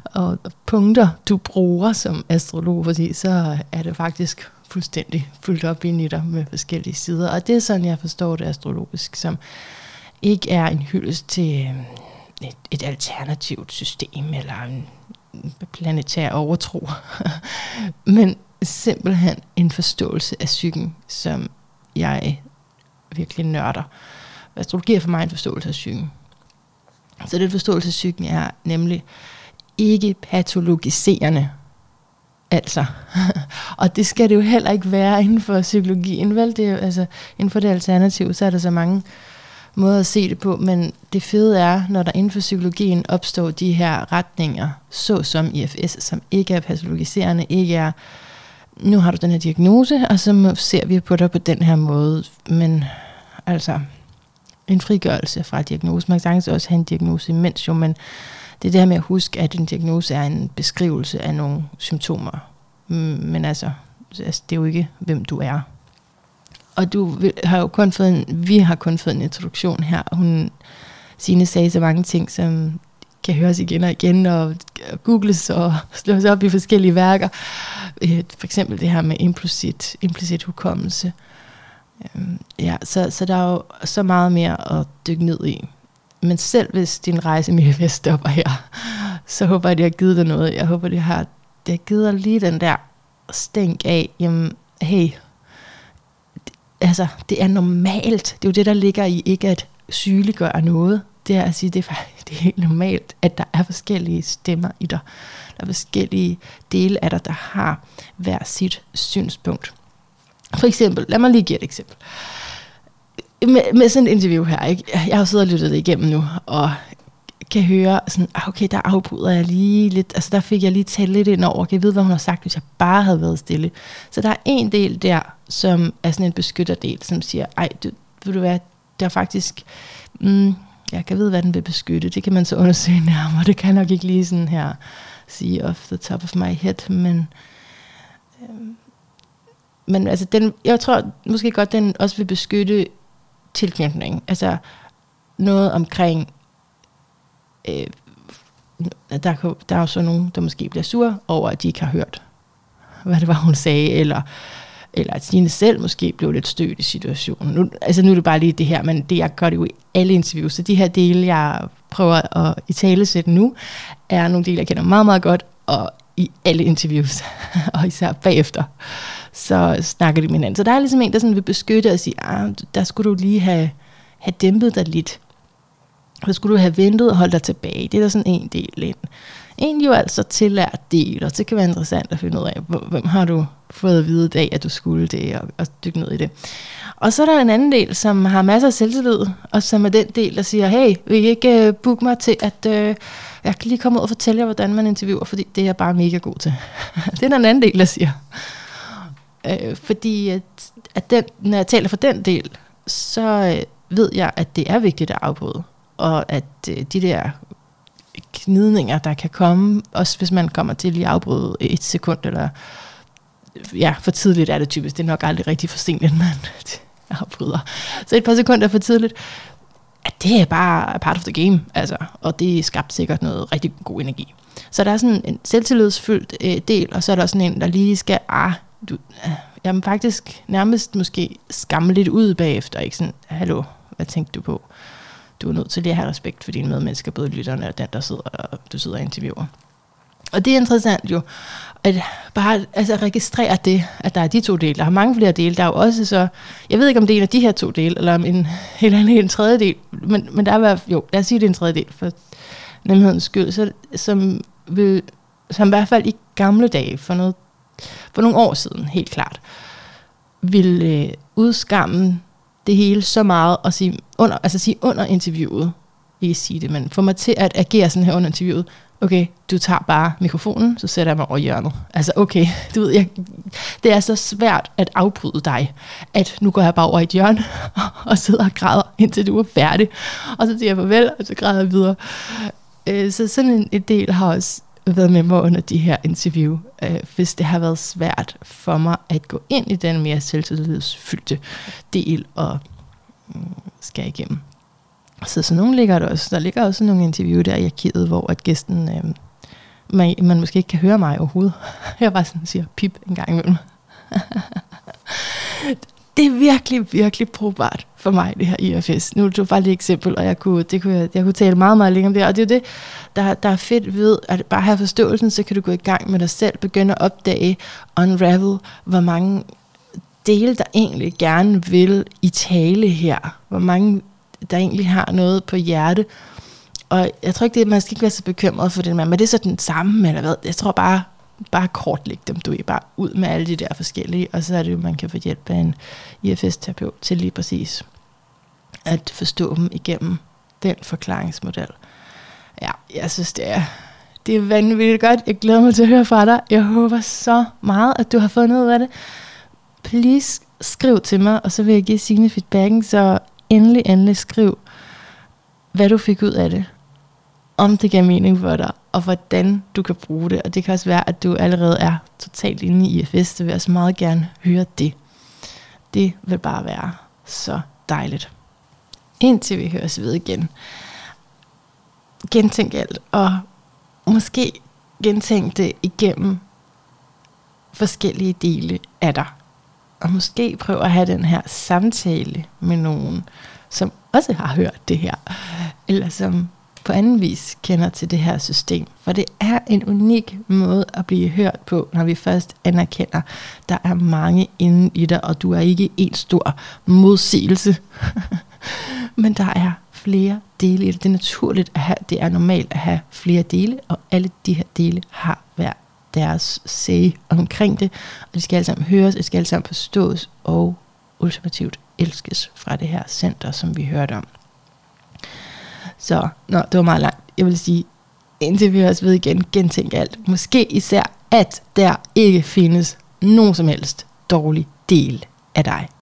og punkter, du bruger som astrolog, fordi så er det faktisk fuldstændig fyldt op i dig med forskellige sider. Og det er sådan, jeg forstår det astrologisk, som ikke er en hyldest til øh, et, et alternativt system eller en planetær overtro, men simpelthen en forståelse af psyken, som jeg virkelig nørder. Astrologi er for mig en forståelse af psyken. Så den forståelse af psyken er nemlig ikke patologiserende. Altså. og det skal det jo heller ikke være inden for psykologien, vel? Det er jo, altså, inden for det alternativ, så er der så mange måder at se det på, men det fede er, når der inden for psykologien opstår de her retninger, såsom IFS, som ikke er patologiserende, ikke er, nu har du den her diagnose, og så ser vi på dig på den her måde, men altså, en frigørelse fra diagnose. Man kan sagtens også have en diagnose imens jo, men det er det her med at huske, at en diagnose er en beskrivelse af nogle symptomer. Mm, men altså, altså det er jo ikke, hvem du er. Og du har jo kun fået en, vi har kun fået en introduktion her. Hun, Signe sagde så mange ting, som kan høres igen og igen, og googles og slås op i forskellige værker. Øh, for eksempel det her med implicit, implicit hukommelse. Øhm, ja, så, så der er jo så meget mere at dykke ned i. Men selv hvis din rejse med Vest stopper her, så håber jeg, at det har givet dig noget. Jeg håber, det har, det har givet dig lige den der stænk af, jamen, hey, det, altså, det er normalt. Det er jo det, der ligger i ikke at sygeliggøre noget. Det er at sige, det er, faktisk, det er helt normalt, at der er forskellige stemmer i dig. Der er forskellige dele af dig, der har hver sit synspunkt. For eksempel, lad mig lige give et eksempel med, med sådan et interview her, ikke? jeg har jo siddet og lyttet det igennem nu, og kan høre, sådan, ah, okay, der afbryder jeg lige lidt, altså der fik jeg lige talt lidt ind over, kan jeg vide, hvad hun har sagt, hvis jeg bare havde været stille. Så der er en del der, som er sådan en beskytterdel, som siger, ej, du, vil du være, der er faktisk, mm, jeg kan vide, hvad den vil beskytte, det kan man så undersøge nærmere, det kan jeg nok ikke lige sådan her sige off the top of my head, men, øhm, men altså den, jeg tror måske godt, den også vil beskytte tilknytning, altså noget omkring øh, der, der er jo så nogen, der måske bliver sur over, at de ikke har hørt, hvad det var, hun sagde, eller, eller at Stine selv måske blev lidt stødt i situationen. Nu, altså nu er det bare lige det her, men det jeg gør det jo i alle interviews, så de her dele, jeg prøver at i tale sætte nu, er nogle dele, jeg kender meget, meget godt, og i alle interviews, og især bagefter, så snakker de med hinanden. Så der er ligesom en, der sådan vil beskytte og sige, ah, der skulle du lige have, have dæmpet dig lidt så skulle du have ventet og holdt dig tilbage. Det er der sådan en del ind. En jo altså tillært del, og det kan være interessant at finde ud af, hvem har du fået at vide i dag, at du skulle det, og, og dykke ned i det. Og så er der en anden del, som har masser af selvtillid, og som er den del, der siger, hey, vil I ikke øh, uh, booke mig til, at uh, jeg kan lige komme ud og fortælle jer, hvordan man interviewer, fordi det er jeg bare mega god til. det er der en anden del, der siger. Øh, fordi at, at den, når jeg taler for den del, så øh, ved jeg, at det er vigtigt at afbryde og at øh, de der knidninger, der kan komme, også hvis man kommer til lige afbryde et sekund, eller ja, for tidligt er det typisk, det er nok aldrig rigtig for sent, at man afbryder. Så et par sekunder for tidligt, at det er bare part of the game, altså, og det skabte sikkert noget rigtig god energi. Så der er sådan en selvtillidsfyldt øh, del, og så er der sådan en, der lige skal, ah, du, øh, jamen faktisk nærmest måske skamme lidt ud bagefter, ikke sådan, hallo, hvad tænkte du på? du er nødt til lige at have respekt for dine medmennesker, både lytterne og den, der sidder, og du sidder og interviewer. Og det er interessant jo, at bare altså, registrere det, at der er de to dele. Der er mange flere dele. Der er jo også så, jeg ved ikke om det er en af de her to dele, eller om en helt anden en tredje del, men, men der er jo, lad os sige, det er en tredje del, for nemhedens skyld, så, som, vil, som i hvert fald i gamle dage, for, noget, for nogle år siden, helt klart, ville øh, udskamme det hele så meget og sige under, altså sige under interviewet, ikke sige det, men få mig til at agere sådan her under interviewet, okay, du tager bare mikrofonen, så sætter jeg mig over hjørnet. Altså okay, du ved, jeg, det er så svært at afbryde dig, at nu går jeg bare over i et hjørne og sidder og græder, indtil du er færdig. Og så siger jeg farvel, og så græder jeg videre. Øh, så sådan en, en del har også været med mig under de her interview, øh, hvis det har været svært for mig at gå ind i den mere selvtillidsfyldte del og mm, øh, skal igennem. Så så nogle ligger der også. Der ligger også nogle interview der i arkivet, hvor at gæsten, øh, man, man måske ikke kan høre mig overhovedet. Jeg bare sådan siger pip en gang imellem. det er virkelig, virkelig brugbart for mig, det her IFS. Nu er det bare lige et eksempel, og jeg kunne, det kunne, jeg, jeg kunne tale meget, meget længere om det. Og det er jo det, der, der er fedt ved at bare have forståelsen, så kan du gå i gang med dig selv, begynde at opdage, unravel, hvor mange dele, der egentlig gerne vil i tale her. Hvor mange, der egentlig har noget på hjerte. Og jeg tror ikke, det, man skal ikke være så bekymret for det, men det er så den samme, eller hvad? Jeg tror bare, bare kortlægge dem, du er bare ud med alle de der forskellige, og så er det jo, man kan få hjælp af en IFS-terapeut til lige præcis at forstå dem igennem den forklaringsmodel. Ja, jeg synes, det er, det er vanvittigt godt. Jeg glæder mig til at høre fra dig. Jeg håber så meget, at du har fundet ud af det. Please skriv til mig, og så vil jeg give Signe feedbacken, så endelig, endelig skriv, hvad du fik ud af det. Om det giver mening for dig, og hvordan du kan bruge det. Og det kan også være, at du allerede er totalt inde i IFS, så vil jeg også meget gerne høre det. Det vil bare være så dejligt. Indtil vi høres ved igen. Gentænk alt, og måske gentænk det igennem forskellige dele af dig. Og måske prøv at have den her samtale med nogen, som også har hørt det her, eller som på anden vis kender til det her system. For det er en unik måde at blive hørt på, når vi først anerkender, der er mange inde i dig, og du er ikke en stor modsigelse. Men der er flere dele i det. Det er naturligt at have, det er normalt at have flere dele, og alle de her dele har hver deres say omkring det, og de skal alle sammen høres, de skal alle sammen forstås, og ultimativt elskes fra det her center, som vi hørte om. Så nå, det var meget langt jeg vil sige, indtil vi også ved igen, gentænk alt. Måske især, at der ikke findes nogen som helst dårlig del af dig.